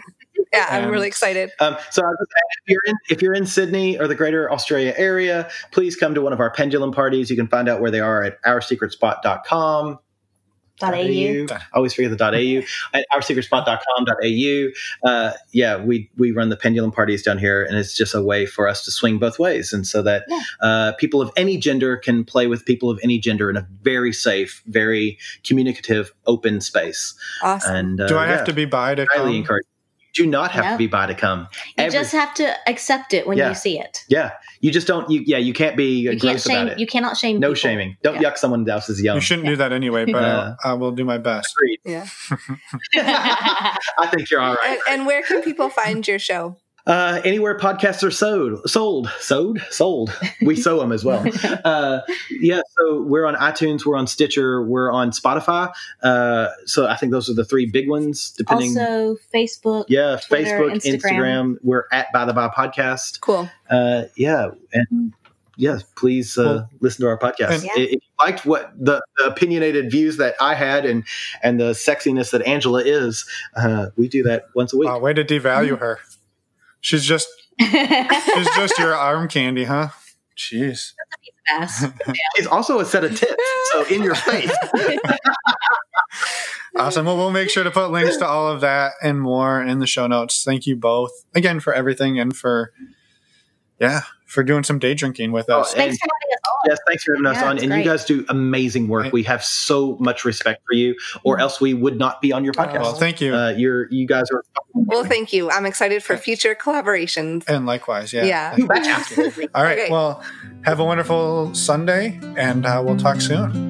Speaker 2: Yeah, I'm really excited.
Speaker 1: Um, so just if you're in if you're in Sydney or the Greater Australia area, please come to one of our pendulum parties. You can find out where they are at oursecretspot.com.
Speaker 4: Dot AU.
Speaker 1: I always forget the .au. At oursecretspot.com.au. Uh, yeah, we we run the pendulum parties down here, and it's just a way for us to swing both ways, and so that
Speaker 4: Yeah.
Speaker 1: uh, people of any gender can play with people of any gender in a very safe, very communicative, open space.
Speaker 2: Awesome.
Speaker 1: And uh,
Speaker 3: Do I
Speaker 1: yeah,
Speaker 3: have to be bi to
Speaker 1: highly
Speaker 3: come?
Speaker 1: encourage. You do not have
Speaker 4: No.
Speaker 1: to be bi to come.
Speaker 4: You
Speaker 1: Every-
Speaker 4: just have to accept it when
Speaker 1: Yeah.
Speaker 4: you see it.
Speaker 1: Yeah, you just don't. You yeah, you can't be
Speaker 4: You can't
Speaker 1: gross
Speaker 4: shame.
Speaker 1: about it.
Speaker 4: You cannot shame.
Speaker 1: no
Speaker 4: people.
Speaker 1: shaming. Don't
Speaker 4: Yeah.
Speaker 1: yuck someone else's yum.
Speaker 3: You shouldn't do that anyway, but
Speaker 1: Yeah.
Speaker 3: I, I will do my best.
Speaker 1: Agreed.
Speaker 2: yeah.
Speaker 1: I think you're all right.
Speaker 2: And, and where can people find your show?
Speaker 1: Uh, anywhere podcasts are sold, sold, sold, sold. We sow them as well. Uh, yeah, so we're on iTunes, we're on Stitcher, we're on Spotify. Uh, so I think those are the three big ones. Depending,
Speaker 4: also, Facebook.
Speaker 1: yeah,
Speaker 4: Twitter,
Speaker 1: Facebook,
Speaker 4: Instagram.
Speaker 1: Instagram. We're at By the By Podcast.
Speaker 2: Cool.
Speaker 1: Uh, yeah, and yeah, please uh,
Speaker 3: Cool.
Speaker 1: listen to our podcast.
Speaker 3: And-
Speaker 4: Yeah.
Speaker 1: If you liked what the, the opinionated views that I had and and the sexiness that Angela is, uh, we do that once a week.
Speaker 3: Wow, way to devalue her. She's just she's just your arm candy, huh? Jeez.
Speaker 4: Ass.
Speaker 1: She's also a set of tits, so in your face.
Speaker 3: Awesome. Well, we'll make sure to put links to all of that and more in the show notes. Thank you both again for everything and for, yeah, for doing some day drinking with
Speaker 1: Oh,
Speaker 3: us.
Speaker 1: and-
Speaker 4: Thanks for having us on.
Speaker 1: Yes, thanks for having us
Speaker 4: Yeah,
Speaker 1: on. And
Speaker 4: great.
Speaker 1: you guys do amazing work.
Speaker 3: Right.
Speaker 1: We have so much respect for you, or else we would not be on your podcast.
Speaker 3: Well, thank you.
Speaker 1: Uh, you're you guys are.
Speaker 2: Well, thank you. I'm excited for future collaborations.
Speaker 3: and likewise, yeah.
Speaker 2: Yeah.
Speaker 3: Thank you. Thank you. All right.
Speaker 2: Okay.
Speaker 3: Well, have a wonderful Sunday, and uh, we'll talk soon.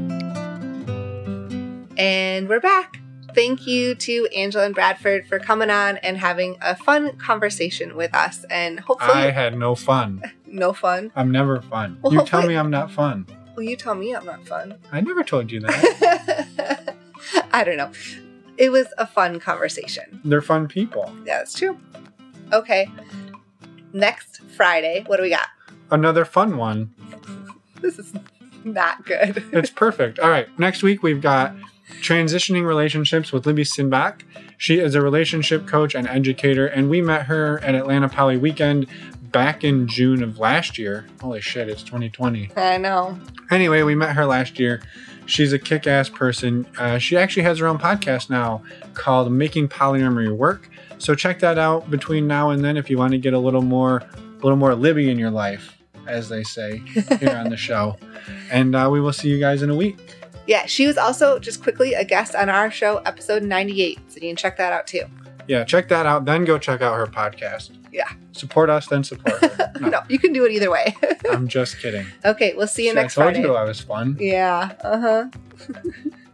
Speaker 2: And we're back. Thank you to Angela and Bradford for coming on and having a fun conversation with us. And hopefully,
Speaker 3: I had no fun.
Speaker 2: no fun.
Speaker 3: I'm never fun.
Speaker 2: Well,
Speaker 3: you tell me I'm not fun.
Speaker 2: Well, you tell me I'm not fun.
Speaker 3: I never told you that.
Speaker 2: I don't know. It was a fun conversation.
Speaker 3: They're fun people.
Speaker 2: Yeah, that's true. Okay. Next Friday, what do we got?
Speaker 3: Another fun one.
Speaker 2: This is not good.
Speaker 3: It's perfect. All right. Next week, we've got Transitioning Relationships with Libby Sinback. She is a relationship coach and educator, and we met her at Atlanta Poly Weekend back in June of last year. Holy shit, it's 2020.
Speaker 2: I know.
Speaker 3: Anyway, we met her last year. She's a kick ass person. Uh, she actually has her own podcast now called Making Polyamory Work. So check that out between now and then if you want to get a little more, a little more Libby in your life, as they say here on the show. And uh, we will see you guys in a week.
Speaker 2: Yeah, she was also just quickly a guest on our show, episode 98. So you can check that out too.
Speaker 3: Yeah, check that out. Then go check out her podcast.
Speaker 2: Yeah.
Speaker 3: Support us, then support her. No,
Speaker 2: No, you can do it either way.
Speaker 3: I'm just kidding.
Speaker 2: okay, we'll see you
Speaker 3: See,
Speaker 2: next
Speaker 3: I told
Speaker 2: Friday.
Speaker 3: you I was fun.
Speaker 2: Yeah. Uh huh.